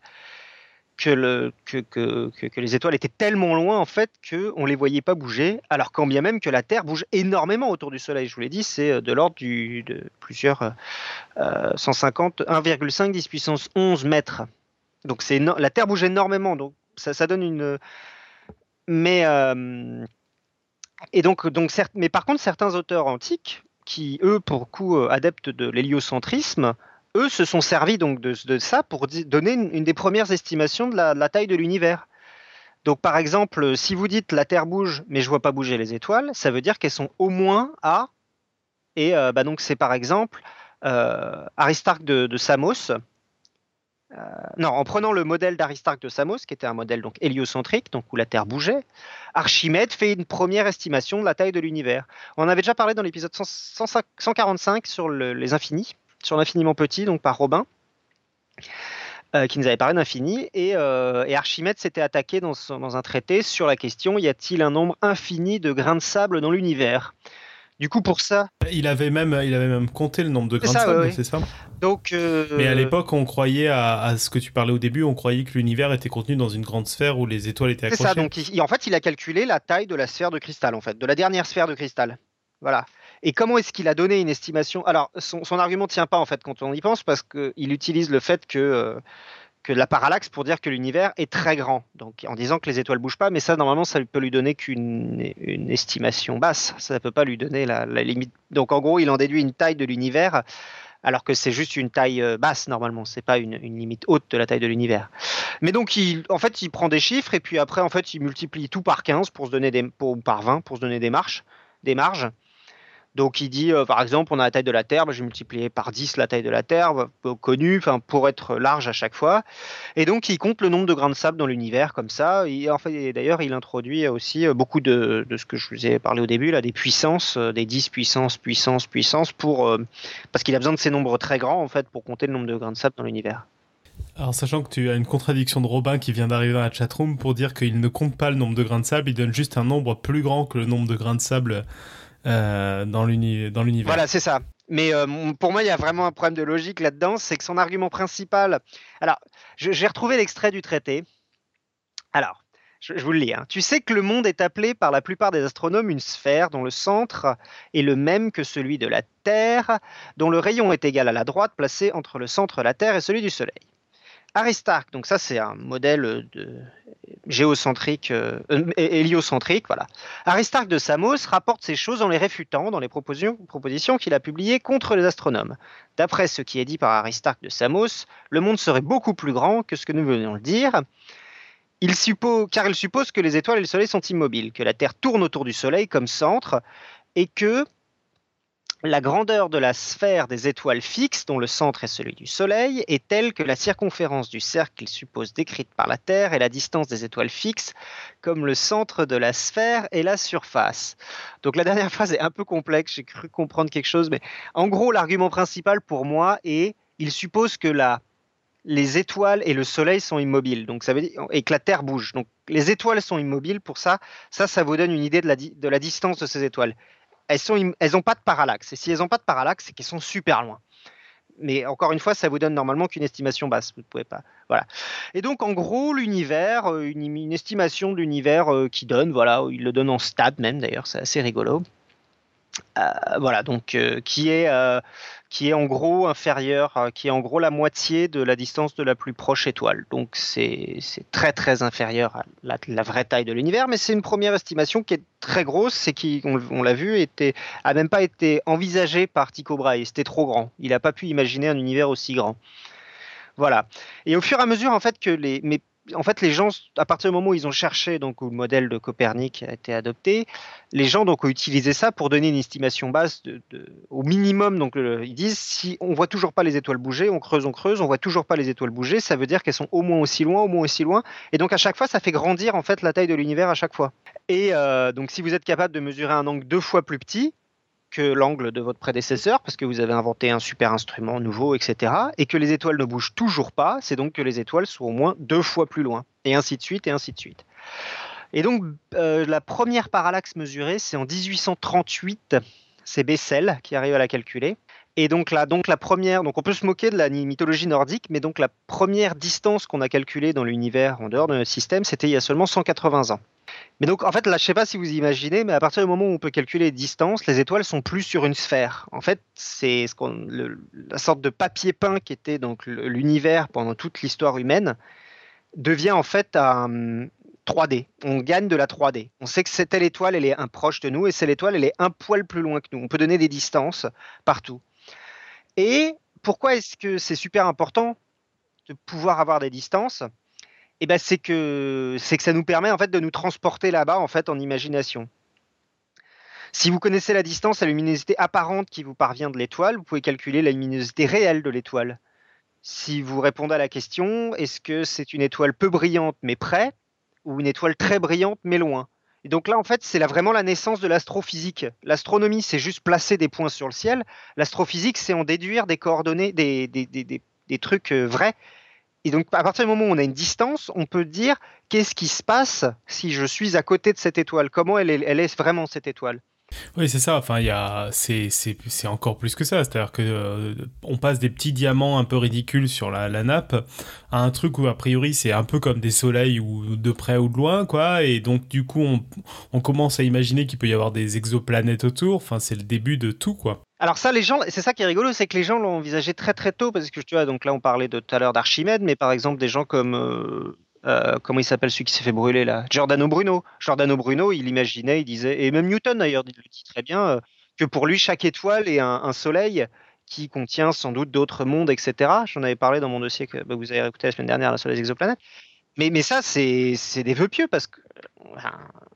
B: que, le, que, que, que, les étoiles étaient tellement loin en fait qu'on ne les voyait pas bouger, alors quand bien même que la Terre bouge énormément autour du Soleil. Je vous l'ai dit, c'est euh, de l'ordre de plusieurs 150, 1,5 10 puissance 11 mètres. Donc c'est la Terre bouge énormément, donc ça, ça donne une. Mais euh, et donc donc certes, mais par contre certains auteurs antiques qui eux pour coup euh, adeptes de l'héliocentrisme eux se sont servis donc de, ça pour donner une, des premières estimations de la, taille de l'univers. Donc par exemple, si vous dites la Terre bouge, mais je vois pas bouger les étoiles, ça veut dire qu'elles sont au moins à et euh, bah donc c'est par exemple euh, Aristarque de, Samos. Euh, non, en prenant le modèle d'Aristarque de Samos, qui était un modèle donc héliocentrique, donc où la Terre bougeait, Archimède fait une première estimation de la taille de l'univers. On avait déjà parlé dans l'épisode 145 sur les infinis sur l'infiniment petit, donc par Robin. Euh, qui nous avait parlé d'infini, et, euh, Archimède s'était attaqué dans, un traité sur la question y a-t-il un nombre infini de grains de sable dans l'univers? Du coup, pour ça,
A: il avait même, il avait même compté le nombre de grains de sable, c'est ça?
B: Donc, euh,
A: mais à l'époque, on croyait à, ce que tu parlais au début, on croyait que l'univers était contenu dans une grande sphère où les étoiles étaient accrochées.
B: C'est ça. Donc, en fait, il a calculé la taille de la sphère de cristal, en fait, de la dernière sphère de cristal. Voilà. Et comment est-ce qu'il a donné une estimation? Alors, son, son argument ne tient pas en fait quand on y pense, parce qu'il utilise le fait que, euh, que la parallaxe pour dire que l'univers est très grand. Donc, en disant que les étoiles bougent pas, mais ça, normalement, ça ne peut lui donner qu'une une estimation basse. Ça ne peut pas lui donner la, limite. Donc, en gros, il en déduit une taille de l'univers, alors que c'est juste une taille euh, basse normalement. C'est pas une, limite haute de la taille de l'univers. Mais donc, en fait, il prend des chiffres et puis après, en fait, il multiplie tout par 15 pour se donner des, pour, par 20 pour se donner des marches, des marges. Donc il dit, euh, par exemple, on a la taille de la Terre, bah, j'ai multiplié par 10 la taille de la Terre, bah, connue, pour être large à chaque fois. Et donc il compte le nombre de grains de sable dans l'univers comme ça. Et, en fait, d'ailleurs, il introduit aussi euh, beaucoup de, ce que je vous ai parlé au début, là, des puissances, euh, des 10 puissances, puissance, puissance, pour, parce qu'il a besoin de ces nombres très grands en fait pour compter le nombre de grains de sable dans l'univers.
A: Alors, sachant que tu as une contradiction de Robin qui vient d'arriver dans la chatroom pour dire qu'il ne compte pas le nombre de grains de sable, il donne juste un nombre plus grand que le nombre de grains de sable euh, dans l'univers.
B: Voilà, c'est ça. Mais euh, pour moi, il y a vraiment un problème de logique là-dedans, c'est que son argument principal. Alors, j'ai retrouvé l'extrait du traité. Alors, je, vous le lis. Hein. Tu sais que le monde est appelé par la plupart des astronomes une sphère dont le centre est le même que celui de la Terre, dont le rayon est égal à la droite placée entre le centre de la Terre et celui du Soleil. Aristarque, donc ça c'est un modèle de géocentrique, euh, euh, héliocentrique, voilà. Aristarque de Samos rapporte ces choses en les réfutant dans les propositions, qu'il a publiées contre les astronomes. D'après ce qui est dit par Aristarque de Samos, le monde serait beaucoup plus grand que ce que nous venons de dire. Car il suppose que les étoiles et le Soleil sont immobiles, que la Terre tourne autour du Soleil comme centre, et que la grandeur de la sphère des étoiles fixes, dont le centre est celui du Soleil, est telle que la circonférence du cercle qu'il suppose décrite par la Terre est la distance des étoiles fixes, comme le centre de la sphère et la surface. Donc la dernière (laughs) phrase est un peu complexe, j'ai cru comprendre quelque chose, mais en gros l'argument principal pour moi est, il suppose que la, les étoiles et le Soleil sont immobiles, donc ça veut dire, et que la Terre bouge. Donc les étoiles sont immobiles, pour ça, ça, vous donne une idée de la distance de ces étoiles elles n'ont pas de parallaxe. Et si elles n'ont pas de parallaxe, c'est qu'elles sont super loin. Mais encore une fois, ça vous donne normalement qu'une estimation basse. Vous ne pouvez pas. Voilà. Et donc, en gros, l'univers, euh, une, estimation de l'univers euh, qui donne, voilà, il le donne en stade même d'ailleurs, c'est assez rigolo. Euh, voilà, donc qui est qui est en gros inférieur, euh, qui est en gros la moitié de la distance de la plus proche étoile. Donc c'est très très inférieur à la, vraie taille de l'univers, mais c'est une première estimation qui est très grosse et qui, on, l'a vu, était, a même pas été envisagée par Tycho Brahe. C'était trop grand. Il n'a pas pu imaginer un univers aussi grand. Voilà. Et au fur et à mesure, en fait, que les. En fait, les gens, à partir du moment où ils ont cherché, donc où le modèle de Copernic a été adopté, les gens donc ont utilisé ça pour donner une estimation basse de, au minimum. Donc, ils disent si on voit toujours pas les étoiles bouger, on creuse, on creuse, on voit toujours pas les étoiles bouger, ça veut dire qu'elles sont au moins aussi loin, au moins aussi loin. Et donc à chaque fois, ça fait grandir en fait la taille de l'univers à chaque fois. Et euh, donc, si vous êtes capable de mesurer un angle deux fois plus petit, que l'angle de votre prédécesseur, parce que vous avez inventé un super instrument nouveau, etc., et que les étoiles ne bougent toujours pas, c'est donc que les étoiles sont au moins deux fois plus loin, et ainsi de suite, et ainsi de suite. Et donc, euh, la première parallaxe mesurée, c'est en 1838, c'est Bessel qui arrive à la calculer. Et donc là, donc la première, donc on peut se moquer de la mythologie nordique, mais donc la première distance qu'on a calculée dans l'univers en dehors de notre système, c'était il y a seulement 180 ans. Mais donc, en fait, là, je sais pas si vous imaginez, mais à partir du moment où on peut calculer les distances, les étoiles sont plus sur une sphère. En fait, c'est la sorte de papier peint qui était donc l'univers pendant toute l'histoire humaine devient en fait un 3D. On gagne de la 3D. On sait que cette telle étoile, elle est un proche de nous, et cette étoile, elle est un poil plus loin que nous. On peut donner des distances partout. Et pourquoi est-ce que c'est super important de pouvoir avoir des distances? Eh ben, c'est que c'est que ça nous permet en fait de nous transporter là-bas en fait en imagination. Si vous connaissez la distance la luminosité apparente qui vous parvient de l'étoile, vous pouvez calculer la luminosité réelle de l'étoile. Si vous répondez à la question, est-ce que c'est une étoile peu brillante mais près, ou une étoile très brillante mais loin? Et donc là, en fait, c'est vraiment la naissance de l'astrophysique. L'astronomie, c'est juste placer des points sur le ciel. L'astrophysique, c'est en déduire des coordonnées, des, des, des, des trucs euh, vrais et donc, à partir du moment où on a une distance, on peut dire qu'est-ce qui se passe si je suis à côté de cette étoile? Comment elle est, vraiment cette étoile?
A: Oui, c'est ça. Enfin, c'est, encore plus que ça. C'est-à-dire que euh, on passe des petits diamants un peu ridicules sur la, la, nappe à un truc où a priori c'est un peu comme des soleils ou de près ou de loin, quoi. Et donc du coup, on, on commence à imaginer qu'il peut y avoir des exoplanètes autour. Enfin, c'est le début de tout, quoi.
B: Alors ça, les gens, c'est ça qui est rigolo, c'est que les gens l'ont envisagé très très tôt parce que tu vois, donc là on parlait de tout à l'heure d'Archimède, mais par exemple des gens comme euh, euh, comment il s'appelle celui qui s'est fait brûler là, Giordano Bruno. Giordano Bruno, il imaginait, il disait, et même Newton d'ailleurs, il le dit très bien, euh, que pour lui chaque étoile est un, soleil qui contient sans doute d'autres mondes, etc. J'en avais parlé dans mon dossier que bah, vous avez écouté la semaine dernière sur les exoplanètes. Mais, ça, c'est des vœux pieux parce que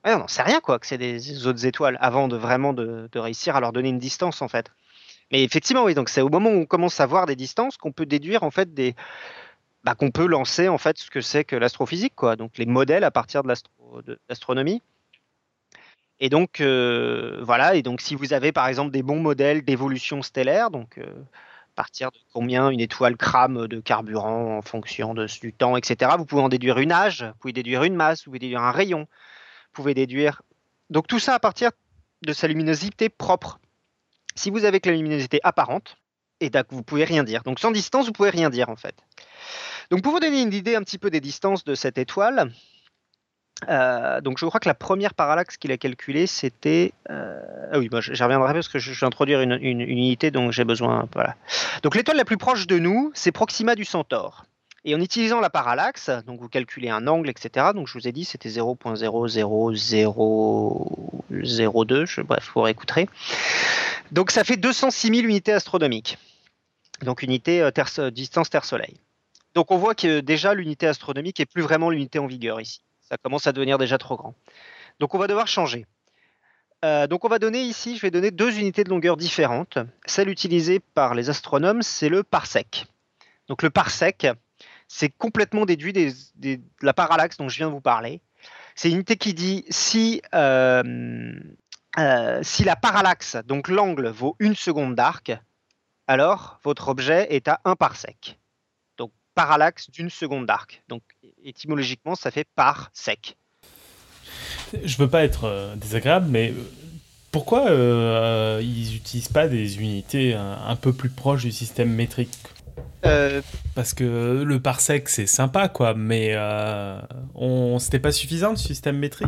B: on n'en sait rien quoi, que c'est des autres étoiles avant de vraiment de, réussir à leur donner une distance en fait. Mais effectivement, oui, donc c'est au moment où on commence à voir des distances qu'on peut déduire en fait bah, qu'on peut lancer en fait ce que c'est que l'astrophysique, quoi. Donc les modèles à partir de l'astronomie. Et donc euh, voilà, et donc si vous avez par exemple des bons modèles d'évolution stellaire, donc euh, partir de combien une étoile crame de carburant en fonction de, du temps, etc. Vous pouvez en déduire une âge, vous pouvez déduire une masse, vous pouvez déduire un rayon, vous pouvez déduire. Donc tout ça à partir de sa luminosité propre. Si vous avez que la luminosité apparente, et vous pouvez rien dire. Donc sans distance, vous pouvez rien dire en fait. Donc pour vous donner une idée un petit peu des distances de cette étoile, euh, donc je crois que la première parallaxe qu'il a calculée, c'était... Euh, ah oui, moi j'y reviendrai parce que je, vais introduire une, unité dont j'ai besoin. Voilà. Donc l'étoile la plus proche de nous, c'est Proxima du Centaure. Et en utilisant la parallaxe, donc vous calculez un angle, etc. Donc je vous ai dit c'était 0.00002, bref, vous réécouterez. Donc ça fait 206 000 unités astronomiques. Donc unité euh, distance Terre-Soleil. Donc on voit que déjà l'unité astronomique est plus vraiment l'unité en vigueur ici. Ça commence à devenir déjà trop grand. Donc on va devoir changer. Euh, donc on va donner ici, je vais donner deux unités de longueur différentes. Celle utilisée par les astronomes, c'est le parsec. Donc le parsec, c'est complètement déduit de la parallaxe dont je viens de vous parler. C'est une unité qui dit euh, euh, si la parallaxe, donc l'angle, vaut une seconde d'arc, alors votre objet est à un parsec. Parallaxe d'une seconde d'arc. Donc étymologiquement, ça fait par sec.
A: Je veux pas être euh, désagréable, mais pourquoi ils n'utilisent pas des unités un peu plus proches du système métrique? Euh, Parce que le parsec, c'est sympa, quoi, mais euh, on... c'était pas suffisant le système métrique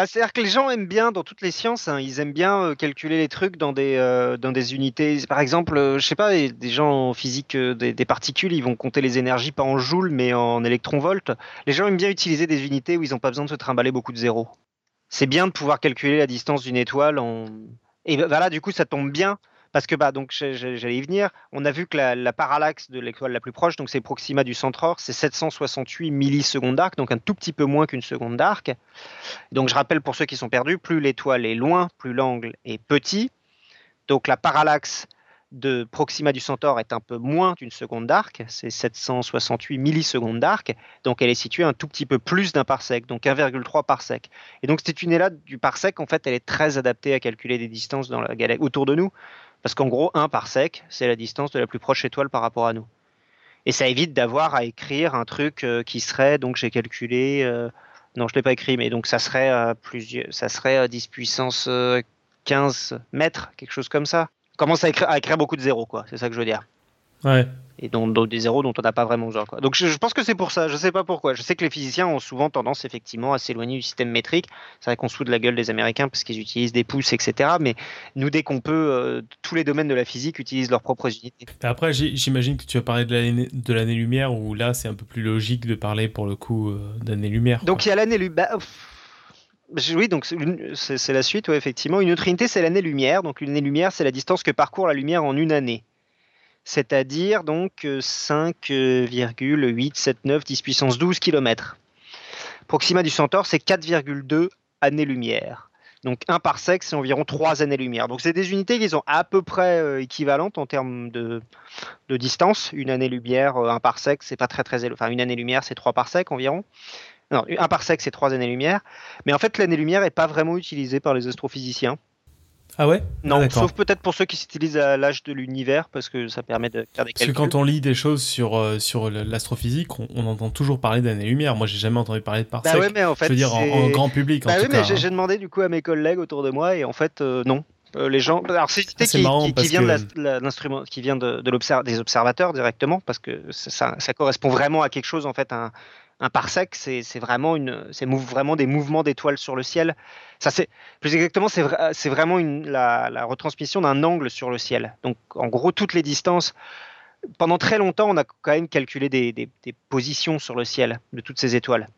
B: bah, C'est-à-dire que les gens aiment bien, dans toutes les sciences, hein, ils aiment bien euh, calculer les trucs dans des, dans des unités. Par exemple, je sais pas, des gens en physique des, des, particules, ils vont compter les énergies pas en joules, mais en électronvolts. Les gens aiment bien utiliser des unités où ils n'ont pas besoin de se trimballer beaucoup de zéros. C'est bien de pouvoir calculer la distance d'une étoile en... Et voilà, du coup, ça tombe bien parce que bah donc j'allais y venir. On a vu que la, parallaxe de l'étoile la plus proche, donc c'est Proxima du Centaure, c'est 768 millisecondes d'arc, donc un tout petit peu moins qu'une seconde d'arc. Donc je rappelle pour ceux qui sont perdus, plus l'étoile est loin, plus l'angle est petit. Donc la parallaxe de Proxima du Centaure est un peu moins d'une seconde d'arc, c'est 768 millisecondes d'arc, donc elle est située un tout petit peu plus d'un parsec, donc 1,3 parsec. Et donc cette unité-là du parsec, en fait, elle est très adaptée à calculer des distances dans la autour de nous, parce qu'en gros, un parsec, c'est la distance de la plus proche étoile par rapport à nous. Et ça évite d'avoir à écrire un truc euh, qui serait, donc j'ai calculé, euh, non, je l'ai pas écrit, mais donc ça serait euh, plusieurs, ça serait 10 puissance 15 mètres, quelque chose comme ça commence à écrire, beaucoup de zéros, quoi. C'est ça que je veux dire.
A: Ouais.
B: Et donc, des zéros dont on n'a pas vraiment besoin. Quoi. Donc je, pense que c'est pour ça. Je sais pas pourquoi. Je sais que les physiciens ont souvent tendance effectivement à s'éloigner du système métrique. C'est vrai qu'on se de la gueule des Américains parce qu'ils utilisent des pouces, etc. Mais nous, dès qu'on peut, euh, tous les domaines de la physique utilisent leurs propres unités.
A: Après, j'imagine que tu as parlé de l'année-lumière où là, c'est un peu plus logique de parler pour le coup euh, d'année-lumière.
B: Donc il y a l'année-lumière. Bah, oui, donc c'est la suite, effectivement. Une autre unité, c'est l'année-lumière. Donc l'année-lumière, c'est la distance que parcourt la lumière en une année. C'est-à-dire donc 5,879 10 puissance 12 km. Proxima du Centaure, c'est 4,2 années-lumière. Donc un parsec, c'est environ 3 années-lumière. Donc c'est des unités qui sont à peu près euh, équivalentes en termes de, distance. Une année-lumière, euh, un parsec, c'est pas très très élevé. Enfin, une année-lumière, c'est 3 parsecs environ. Non, un parsec, c'est 3 années-lumière. Mais en fait, l'année-lumière n'est pas vraiment utilisée par les astrophysiciens.
A: Ah ouais?
B: Non, ah, sauf peut-être pour ceux qui s'utilisent à l'âge de l'univers, parce que ça permet de faire des calculs. Parce que
A: quand on lit des choses sur, euh, sur l'astrophysique, on, entend toujours parler d'année-lumière. Moi, j'ai jamais entendu parler de parsec.
B: Bah ouais, mais en fait,
A: Je veux dire, en, grand public,
B: bah
A: en
B: oui,
A: tout mais
B: j'ai demandé du coup à mes collègues autour de moi, et en fait, euh, non. Euh, les gens. Alors c'est ah, qui, qui, vient de l'instrument, qui vient de, de des observateurs directement, parce que ça, ça, correspond vraiment à quelque chose en fait, un, un parsec, c'est vraiment, des mouvements d'étoiles sur le ciel. Ça, c'est plus exactement, c'est vraiment la, retransmission d'un angle sur le ciel. Donc, en gros, toutes les distances. Pendant très longtemps, on a quand même calculé des, positions sur le ciel de toutes ces étoiles.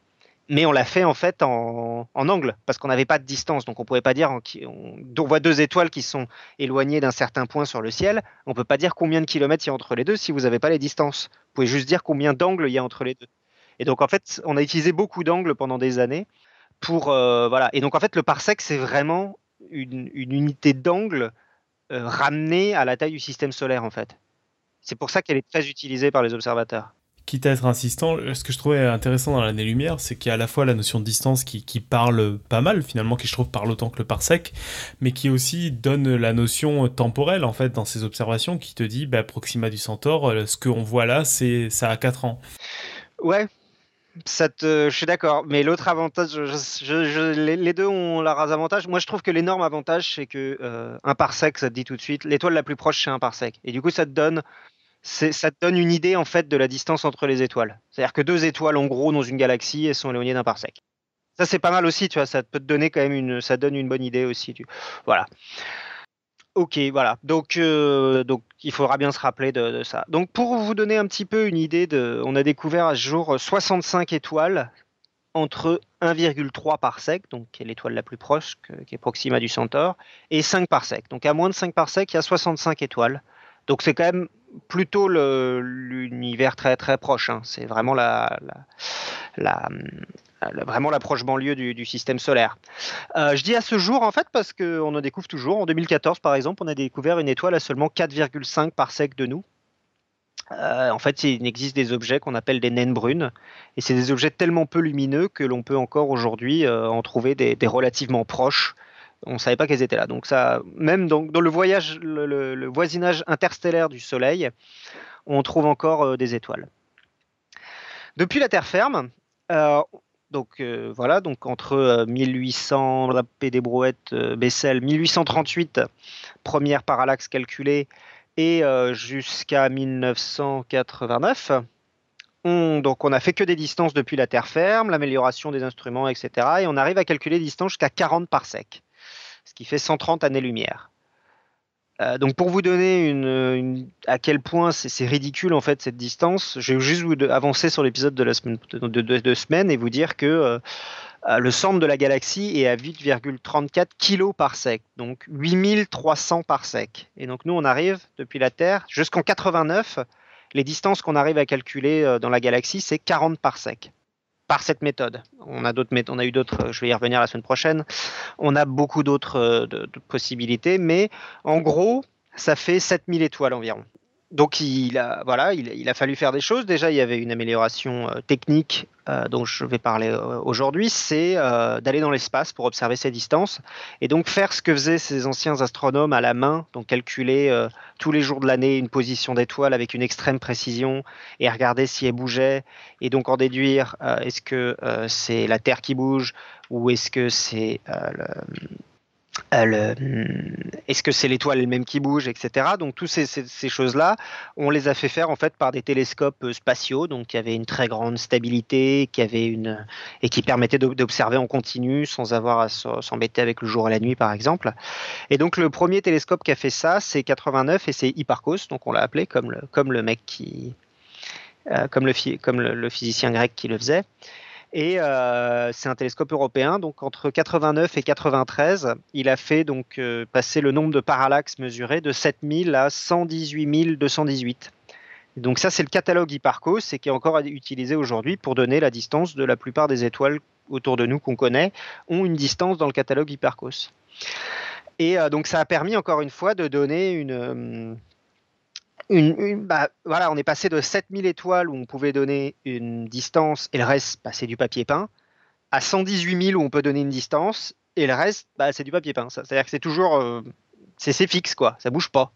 B: Mais on l'a fait en fait en, angle, parce qu'on n'avait pas de distance. Donc on ne pouvait pas dire, on, on, voit deux étoiles qui sont éloignées d'un certain point sur le ciel. On ne peut pas dire combien de kilomètres il y a entre les deux si vous n'avez pas les distances. Vous pouvez juste dire combien d'angles il y a entre les deux. Et donc en fait, on a utilisé beaucoup d'angles pendant des années pour euh, voilà. Et donc en fait, le parsec c'est vraiment une, unité d'angle euh, ramenée à la taille du système solaire en fait. C'est pour ça qu'elle est très utilisée par les observateurs.
A: Quitte à être insistant, ce que je trouvais intéressant dans l'année-lumière, c'est qu'il y a à la fois la notion de distance qui, parle pas mal, finalement, qui je trouve parle autant que le parsec, mais qui aussi donne la notion temporelle, en fait, dans ces observations, qui te dit, bah, Proxima du Centaure, euh, ce qu'on voit là, c'est ça a 4 ans.
B: Ouais, je suis d'accord, mais l'autre avantage, les, deux ont leurs avantages. Moi, je trouve que l'énorme avantage, c'est que euh, un parsec, ça te dit tout de suite, l'étoile la plus proche, c'est un parsec, et du coup, ça te donne, ça te donne une idée en fait de la distance entre les étoiles. C'est-à-dire que deux étoiles, en gros, dans une galaxie, elles sont éloignées d'un parsec. Ça, c'est pas mal aussi, tu vois. Ça peut te donner quand même une, ça donne une bonne idée aussi. Tu... Voilà. Ok, voilà. Donc, euh, donc, il faudra bien se rappeler de, ça. Donc, pour vous donner un petit peu une idée, de, on a découvert à ce jour 65 étoiles entre 1,3 parsec, donc qui est l'étoile la plus proche, qui est Proxima du Centaure, et 5 parsecs. Donc, à moins de 5 parsecs, il y a 65 étoiles. Donc, c'est quand même plutôt l'univers très très proche. Hein. C'est vraiment la, la, vraiment l'approche banlieue du, système solaire. Euh, je dis à ce jour, en fait, parce qu'on en découvre toujours. En 2014, par exemple, on a découvert une étoile à seulement 4,5 parsec de nous. Euh, en fait, il existe des objets qu'on appelle des naines brunes, et c'est des objets tellement peu lumineux que l'on peut encore aujourd'hui euh, en trouver des, relativement proches. On ne savait pas qu'elles étaient là. Donc ça, même dans, le voyage, le, voisinage interstellaire du Soleil, on trouve encore des étoiles. Depuis la Terre ferme, donc euh, voilà, donc entre 1800, la des brouettes, euh, Bessel, 1838, première parallaxe calculée, et euh, jusqu'à 1989. On, donc on a fait que des distances depuis la Terre ferme, l'amélioration des instruments, etc. Et on arrive à calculer des distances jusqu'à 40 parsecs, ce qui fait 130 années-lumière. Euh, donc pour vous donner à quel point c'est ridicule en fait cette distance, je vais juste vous avancer sur l'épisode de la semaine de, deux semaines et vous dire que euh, le centre de la galaxie est à 8,34 kg par sec, donc 8300 par sec. Et donc nous, on arrive depuis la Terre jusqu'en 89. Les distances qu'on arrive à calculer dans la galaxie, c'est 40 par sec par cette méthode. On a, d'autres, on a eu d'autres, je vais y revenir la semaine prochaine. On a beaucoup d'autres possibilités, mais en gros, ça fait 7000 étoiles environ donc il a, voilà, il, a fallu faire des choses. Déjà, il y avait une amélioration euh, technique euh, dont je vais parler euh, aujourd'hui, c'est d'aller dans l'espace pour observer ces distances et donc faire ce que faisaient ces anciens astronomes à la main, donc calculer tous les jours de l'année une position d'étoile avec une extrême précision et regarder si elle bougeait et donc en déduire est-ce que c'est la Terre qui bouge ou est-ce que c'est le euh, est-ce que c'est l'étoile elle-même qui bouge, etc. Donc toutes ces, choses-là, on les a fait faire en fait par des télescopes euh, spatiaux, donc qui avaient une très grande stabilité, qui avait une et qui permettaient d'observer en continu sans avoir à s'embêter avec le jour et la nuit, par exemple. Et donc le premier télescope qui a fait ça, c'est 89 et c'est Hipparchos, donc on l'a appelé comme le comme le mec qui euh, comme le comme le physicien grec qui le faisait. Et euh, c'est un télescope européen. Donc entre 89 et 93, il a fait donc euh, passer le nombre de parallaxes mesurés de 7000 à 118 218. Donc ça c'est le catalogue Hipparcos et qui est encore utilisé aujourd'hui pour donner la distance de la plupart des étoiles autour de nous qu'on connaît ont une distance dans le catalogue Hipparcos. Et euh, donc ça a permis encore une fois de donner une bah, voilà, on est passé de 7000 étoiles où on pouvait donner une distance et le reste, bah, c'est du papier peint, à 118 000 où on peut donner une distance et le reste, bah, c'est du papier peint. C'est-à-dire que c'est toujours, euh, c'est fixe quoi, ça bouge pas.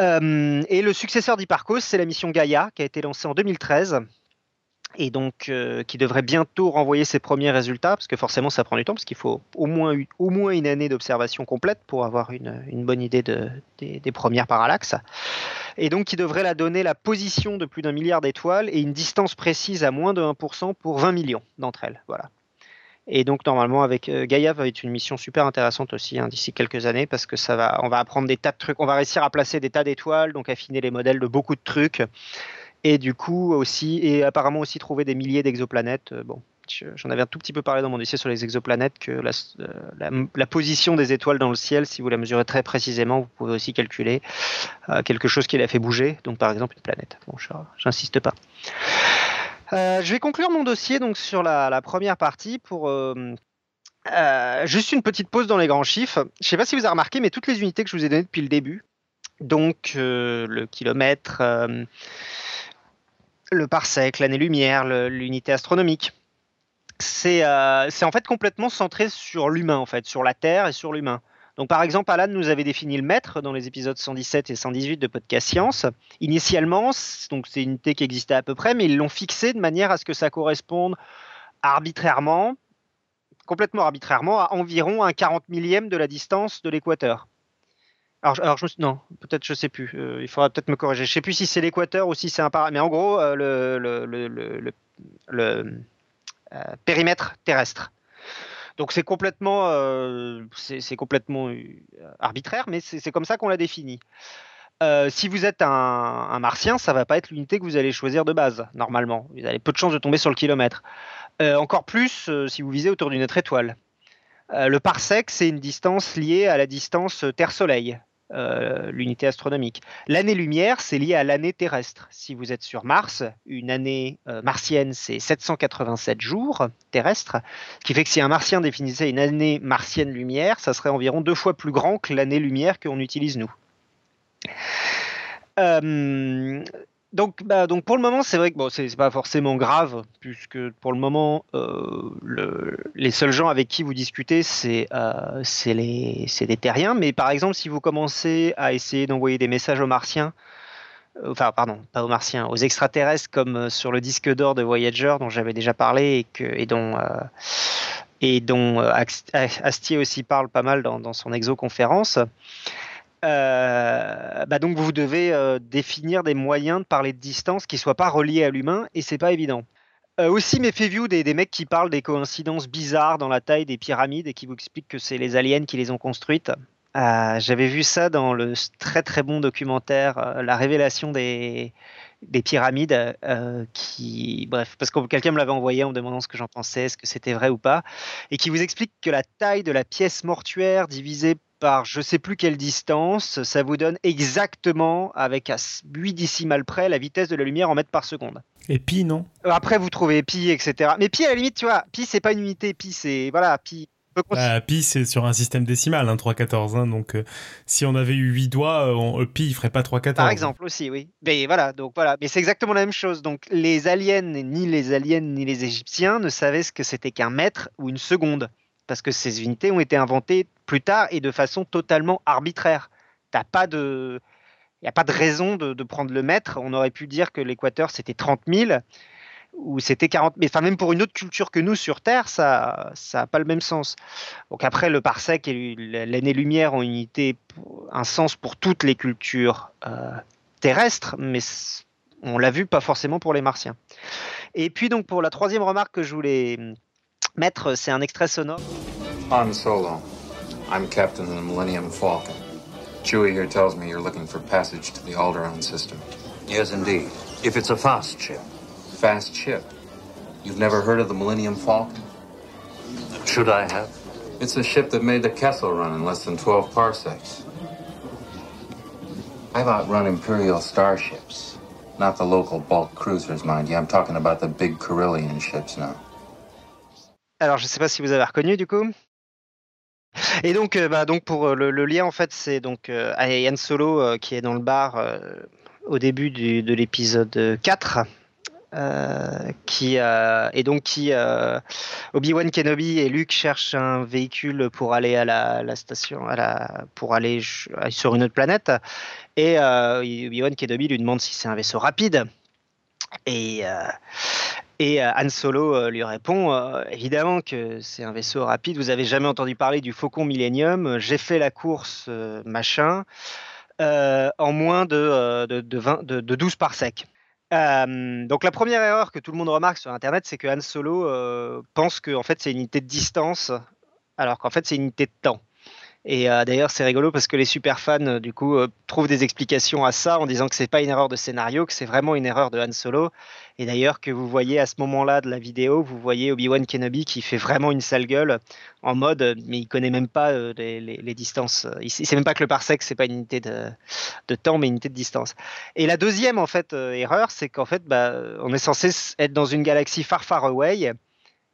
B: Euh, et le successeur d'Hipparcos, c'est la mission Gaia qui a été lancée en 2013 et donc euh, qui devrait bientôt renvoyer ses premiers résultats, parce que forcément ça prend du temps, parce qu'il faut au moins, une année d'observation complète pour avoir une, bonne idée de, des, premières parallaxes. Et donc qui devrait la donner la position de plus d'un milliard d'étoiles et une distance précise à moins de 1% pour 20 millions d'entre elles. Voilà. Et donc normalement avec euh, Gaia va être une mission super intéressante aussi hein, d'ici quelques années parce que ça va, on va apprendre des tas de trucs, on va réussir à placer des tas d'étoiles, donc affiner les modèles de beaucoup de trucs et du coup aussi, et apparemment aussi trouver des milliers d'exoplanètes. Euh, bon, j'en avais un tout petit peu parlé dans mon dossier sur les exoplanètes, que euh, la, position des étoiles dans le ciel, si vous la mesurez très précisément, vous pouvez aussi calculer euh, quelque chose qui l'a fait bouger, donc par exemple une planète. Bon, j'insiste pas. je vais conclure mon dossier donc sur la, première partie pour juste une petite pause dans les grands chiffres. Je ne sais pas si vous avez remarqué, mais toutes les unités que je vous ai données depuis le début, donc le kilomètre, le parsec, l'année-lumière, l'unité astronomique. Euh, c'est en fait complètement centré sur l'humain, en fait, sur la Terre et sur l'humain. Donc, par exemple, Alan nous avait défini le mètre dans les épisodes 117 et 118 de Podcast Science. Initialement, c'est une unité qui existait à peu près, mais ils l'ont fixée de manière à ce que ça corresponde arbitrairement, complètement arbitrairement, à environ un 40 millième de la distance de l'équateur. Alors, je, non, peut-être, je sais plus. Euh, il faudra peut-être me corriger. Je sais plus si c'est l'équateur ou si c'est un paramètre. Mais en gros, euh, le, le, le, euh, périmètre terrestre. Donc c'est complètement, c'est complètement arbitraire, mais c'est comme ça qu'on l'a défini. si vous êtes un, un, martien, ça va pas être l'unité que vous allez choisir de base, normalement. Vous avez peu de chances de tomber sur le kilomètre. encore plus si vous visez autour d'une autre étoile. le parsec, c'est une distance liée à la distance Terre-Soleil. Euh, l'unité astronomique. L'année-lumière, c'est lié à l'année terrestre. Si vous êtes sur Mars, une année euh, martienne, c'est 787 jours terrestres, ce qui fait que si un martien définissait une année martienne lumière, ça serait environ deux fois plus grand que l'année lumière qu'on utilise nous. Euh, donc, bah, donc pour le moment, c'est vrai que bon, c'est pas forcément grave, puisque pour le moment, euh, le, les seuls gens avec qui vous discutez, c'est euh, les, des terriens. Mais par exemple, si vous commencez à essayer d'envoyer des messages aux martiens, euh, enfin, pardon, pas aux martiens, aux extraterrestres, comme euh, sur le disque d'or de Voyager, dont j'avais déjà parlé et, que, et dont. Astier aussi parle pas mal dans son exoconférence. Euh, bah donc vous devez euh, définir des moyens de parler de distance qui soient pas reliés à l'humain et c'est pas évident. Euh, aussi méfiez-vous des, des, mecs qui parlent des coïncidences bizarres dans la taille des pyramides et qui vous expliquent que c'est les aliens qui les ont construites. J'avais vu ça dans le très très bon documentaire La révélation des, des pyramides qui, bref, parce que quelqu'un me l'avait envoyé en me demandant ce que j'en pensais, est-ce que c'était vrai ou pas, et qui vous explique que la taille de la pièce mortuaire divisée par je sais plus quelle distance, ça vous donne exactement, avec à 8 décimales près, la vitesse de la lumière en mètres par seconde.
A: Et pi, non?
B: Après, vous trouvez pi, etc. Mais pi, à la limite, tu vois, pi, c'est pas une unité, pi, c'est. Voilà, pi.
A: Bah, pi, c'est sur un système décimal, hein, 3,14. Hein, donc, euh, si on avait eu 8 doigts, euh, pi, il ferait pas 3,14.
B: Par exemple, aussi, oui. Mais voilà, donc voilà. Mais c'est exactement la même chose. Donc, les aliens, ni les aliens, ni les Égyptiens ne savaient ce que c'était qu'un mètre ou une seconde. Parce que ces unités ont été inventées plus tard et de façon totalement arbitraire. T'as pas de. Il n'y a pas de raison de, de, prendre le mètre. On aurait pu dire que l'équateur, c'était 30 000 ou c'était 40 mais enfin même pour une autre culture que nous sur Terre ça ça a pas le même sens. Donc après le parsec et l'année lumière ont une unité un sens pour toutes les cultures euh, terrestres mais on l'a vu pas forcément pour les martiens. Et puis donc pour la troisième remarque que je voulais mettre c'est un extrait sonore.
C: Han Solo. I'm captain of the Millennium Falcon. Chewie here tells me you're looking for passage to the Alderaan system.
D: Yes indeed. If it's a fast ship
C: fast ship. You've never heard of the Millennium Falcon?
D: Should I have?
C: It's a ship that made the Kessel run in less than 12 parsecs. I've outrun Imperial starships. Not the local bulk cruisers, mind you. I'm talking about the big Carillion ships now.
B: Alors, je ne sais pas si vous avez reconnu du coup. Et donc, euh, bah, donc pour euh, le, le, lien, en fait, c'est donc euh, Yann Solo euh, qui est dans le bar euh, au début du, de l'épisode 4 euh, qui euh, et donc qui euh, Obi-Wan Kenobi et Luke cherchent un véhicule pour aller à la, station à la pour aller sur une autre planète et euh, Obi-Wan Kenobi lui demande si c'est un vaisseau rapide et et Han Solo lui répond évidemment que c'est un vaisseau rapide. Vous avez jamais entendu parler du Faucon Millennium J'ai fait la course machin en moins de, de, de, 20, de, de 12 parsecs. Donc la première erreur que tout le monde remarque sur Internet, c'est que Han Solo pense que en fait c'est une unité de distance, alors qu'en fait c'est une unité de temps. Et d'ailleurs c'est rigolo parce que les super fans du coup trouvent des explications à ça en disant que c'est pas une erreur de scénario, que c'est vraiment une erreur de Han Solo. Et d'ailleurs que vous voyez à ce moment-là de la vidéo, vous voyez Obi-Wan Kenobi qui fait vraiment une sale gueule en mode, mais il connaît même pas les, les, distances. Il sait même pas que le parsec c'est pas une unité de, temps, mais une unité de distance. Et la deuxième en fait euh, erreur, c'est qu'en fait, bah, on est censé être dans une galaxie far far away.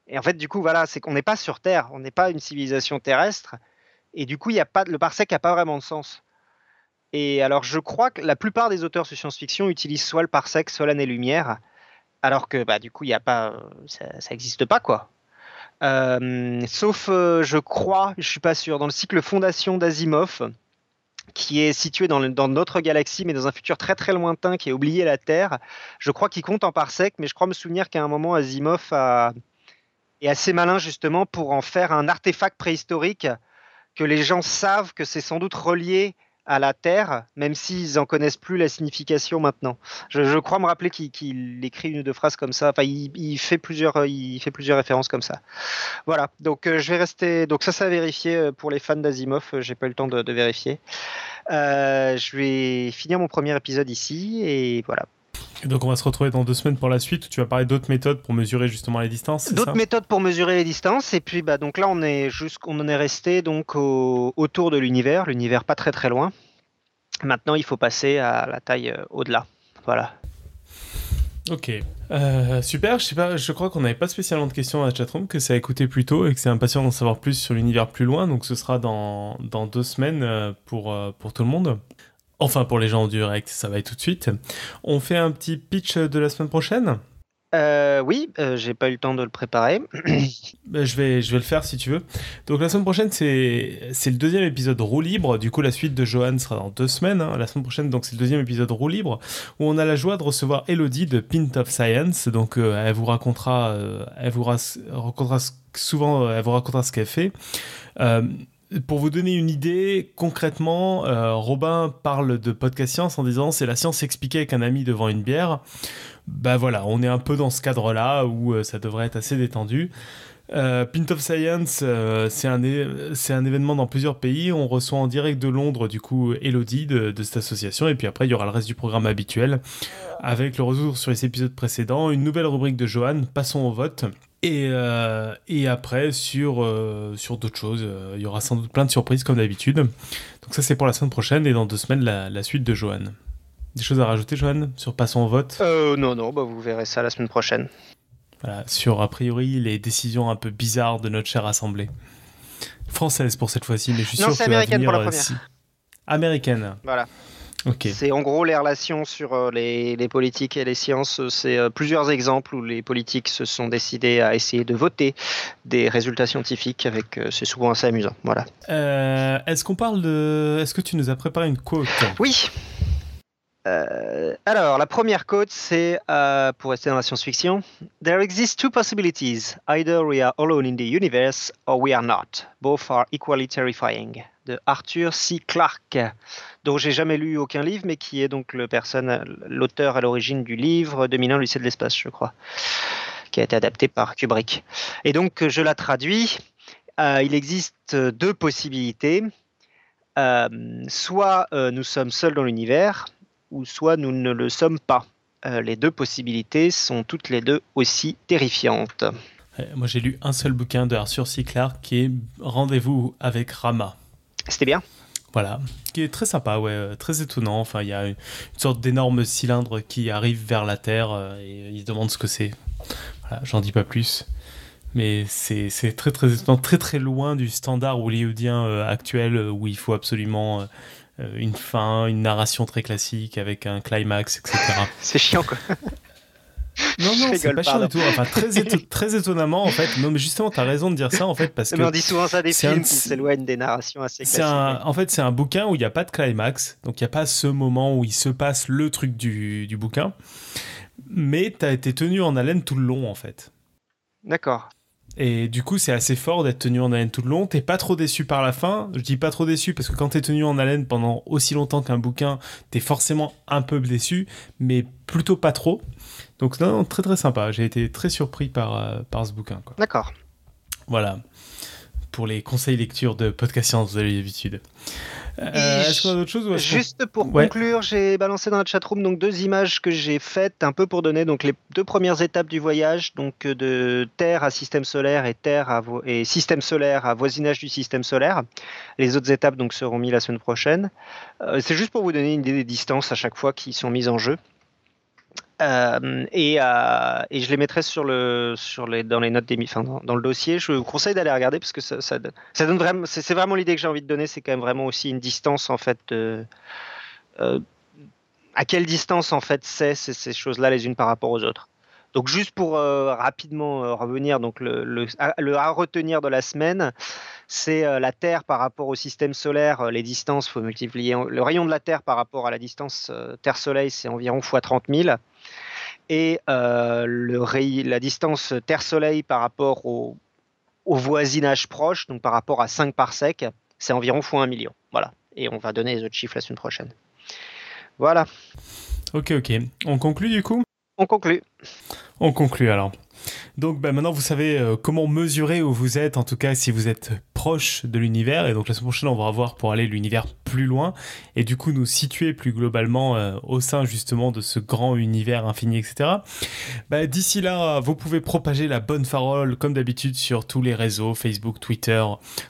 B: Et en fait, du coup, voilà, c'est qu'on n'est pas sur Terre, on n'est pas une civilisation terrestre. Et du coup, y a pas, le parsec n'a pas vraiment de sens. Et alors, je crois que la plupart des auteurs de science-fiction utilisent soit le parsec, soit l'année-lumière alors que bah, du coup, il y a pas, ça n'existe pas, quoi. Euh, sauf, euh, je crois, je suis pas sûr, dans le cycle Fondation d'Asimov, qui est situé dans, dans, notre galaxie, mais dans un futur très très lointain, qui est oublié la Terre. Je crois qu'il compte en parsec, mais je crois me souvenir qu'à un moment, Asimov a, est assez malin justement pour en faire un artefact préhistorique que les gens savent que c'est sans doute relié à la Terre, même s'ils en connaissent plus la signification maintenant. Je, crois me rappeler qu'il qu écrit une ou deux phrases comme ça. Enfin, il, fait plusieurs, il fait plusieurs références comme ça. Voilà. Donc, euh, je vais rester. Donc, ça, ça à vérifier pour les fans d'Asimov. J'ai pas eu le temps de, vérifier. Euh, je vais finir mon premier épisode ici et voilà.
A: Et donc on va se retrouver dans deux semaines pour la suite où tu vas parler d'autres méthodes pour mesurer justement les distances.
B: D'autres méthodes pour mesurer les distances et puis bah donc là on est jusqu'on en est resté donc au, autour de l'univers, l'univers pas très très loin. Maintenant il faut passer à la taille euh, au-delà. Voilà.
A: Ok, euh, super. Je sais pas, je crois qu'on n'avait pas spécialement de questions à la chatroom, que ça a écouté plus tôt et que c'est impatient d'en savoir plus sur l'univers plus loin. Donc ce sera dans, dans deux semaines euh, pour, pour tout le monde. Enfin, pour les gens en direct, ça va être tout de suite. On fait un petit pitch de la semaine prochaine?
B: Euh, Oui, euh, j'ai pas eu le temps de le préparer. (coughs)
A: ben, je, vais, je vais le faire si tu veux. Donc, la semaine prochaine, c'est le deuxième épisode roue libre. Du coup, la suite de Johan sera dans deux semaines. Hein. La semaine prochaine, donc, c'est le deuxième épisode roue libre où on a la joie de recevoir Elodie de Pint of Science. Donc, euh, elle vous racontera, elle vous racontera souvent, elle vous racontera ce qu'elle fait. Pour vous donner une idée, concrètement, euh, Robin parle de podcast science en disant c'est la science expliquée avec un ami devant une bière. Bah voilà, on est un peu dans ce cadre-là où euh, ça devrait être assez détendu. Euh, Pint of Science, c'est un, événement dans plusieurs pays. On reçoit en direct de Londres, du coup, Elodie de, cette association. Et puis après, il y aura le reste du programme habituel avec le retour sur les épisodes précédents, une nouvelle rubrique de Johan, passons au vote. Et, euh, et après, sur, euh, sur d'autres choses, euh, il y aura sans doute plein de surprises comme d'habitude. Donc ça, c'est pour la semaine prochaine et dans deux semaines, la, la suite de Johan. Des choses à rajouter, Johan, sur Passons au vote?
B: Non, non, bah vous verrez ça la semaine prochaine.
A: Voilà, sur a priori les décisions un peu bizarres de notre chère assemblée. Française pour cette fois-ci, mais je suis
B: non,
A: sûr
B: c'est américaine pour la première.
A: Américaine.
B: Voilà. C'est en gros les relations sur euh, les, politiques et les sciences. C'est euh, plusieurs exemples où les politiques se sont décidés à essayer de voter des résultats scientifiques. Avec, euh, c'est souvent assez amusant. Voilà.
A: est-ce qu'on parle de Est-ce que tu nous as préparé une quote?
B: Oui. alors, la première quote, c'est pour rester dans la science-fiction. There exist two possibilities. Either we are alone in the universe or we are not. Both are equally terrifying. De Arthur C. Clarke dont j'ai jamais lu aucun livre, mais qui est donc le personne, l'auteur à l'origine du livre 2001, lycée de l'espace, je crois, qui a été adapté par Kubrick. Et donc, je la traduis. Euh, il existe deux possibilités. Euh, soit euh, nous sommes seuls dans l'univers, ou soit nous ne le sommes pas. les deux possibilités sont toutes les deux aussi terrifiantes.
A: Moi, j'ai lu un seul bouquin de Arthur C. Clarke qui est Rendez-vous avec Rama.
B: C'était bien
A: voilà, qui est très sympa, ouais, euh, très étonnant. Enfin, il y a une, sorte d'énorme cylindre qui arrive vers la Terre euh, et il se demande ce que c'est. Voilà, j'en dis pas plus. Mais c'est très très étonnant, très très loin du standard hollywoodien euh, actuel où il faut absolument une fin, une narration très classique avec un climax, etc. (laughs)
B: c'est chiant quoi. (laughs)
A: Non, non, c'est pas chiant du tout. Enfin, très, (laughs) très étonnamment, en fait. Non, mais justement, tu as raison de dire ça, en fait, parce que.
B: on dit souvent ça des films qui s'éloignent des narrations assez classiques.
A: en fait, c'est un bouquin où il n'y a pas de climax. Donc, il n'y a pas ce moment où il se passe le truc du, du bouquin. Mais tu as été tenu en haleine tout le long, en fait.
B: D'accord.
A: Et du coup, c'est assez fort d'être tenu en haleine tout le long. T'es pas trop déçu par la fin. Je dis pas trop déçu parce que quand t'es tenu en haleine pendant aussi longtemps qu'un bouquin, t'es forcément un peu déçu, mais plutôt pas trop. Donc non, très très sympa. J'ai été très surpris par, euh, par ce bouquin.
B: D'accord.
A: Voilà. Pour les conseils lecture de Podcast Science, vous avez l'habitude. Euh, est-ce qu'on a d'autres choses
B: Juste pour conclure, j'ai balancé dans la chatroom donc deux images que j'ai faites un peu pour donner donc les deux premières étapes du voyage, donc euh, de Terre à système solaire et Terre à et système solaire à voisinage du système solaire. Les autres étapes donc seront mises la semaine prochaine. C'est juste pour vous donner une idée des distances à chaque fois qui sont mises en jeu. Euh, et, euh, et, je les mettrai sur le, sur les, dans les notes des, dans, dans, le dossier. Je vous conseille d'aller regarder parce que ça donne vraiment, c'est vraiment l'idée que j'ai envie de donner. C'est quand même vraiment aussi une distance en fait. Euh, à quelle distance en fait c'est ces choses-là les unes par rapport aux autres. Donc juste pour rapidement revenir, donc le, à retenir de la semaine, c'est la Terre par rapport au système solaire. les distances, faut multiplier. Le rayon de la Terre par rapport à la distance Terre-Soleil, c'est environ x 30 000 et euh, le, la distance Terre-Soleil par rapport au, voisinage proche, donc par rapport à 5 parsecs, c'est environ x 1 million. Voilà. Et on va donner les autres chiffres la semaine prochaine. Voilà.
A: Ok, ok. On conclut du coup?
B: On conclut.
A: On conclut alors. Donc bah, maintenant, vous savez euh, comment mesurer où vous êtes, en tout cas si vous êtes proche de l'univers. Et donc la semaine prochaine, on va voir pour aller l'univers plus loin et du coup nous situer plus globalement euh, au sein justement de ce grand univers infini, etc. Bah, D'ici là, vous pouvez propager la bonne parole comme d'habitude sur tous les réseaux, Facebook, Twitter,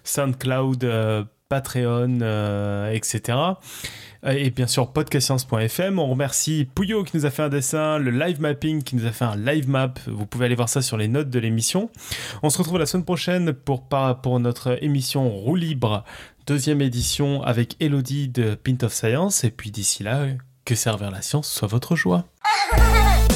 A: SoundCloud, euh, Patreon, etc et bien sûr podcastscience.fm. On remercie Pouillot qui nous a fait un dessin, le live mapping qui nous a fait un live map. Vous pouvez aller voir ça sur les notes de l'émission. On se retrouve la semaine prochaine pour, pour notre émission Roue libre, deuxième édition avec Elodie de Pint of Science. Et puis d'ici là, que servir la science soit votre joie. (laughs)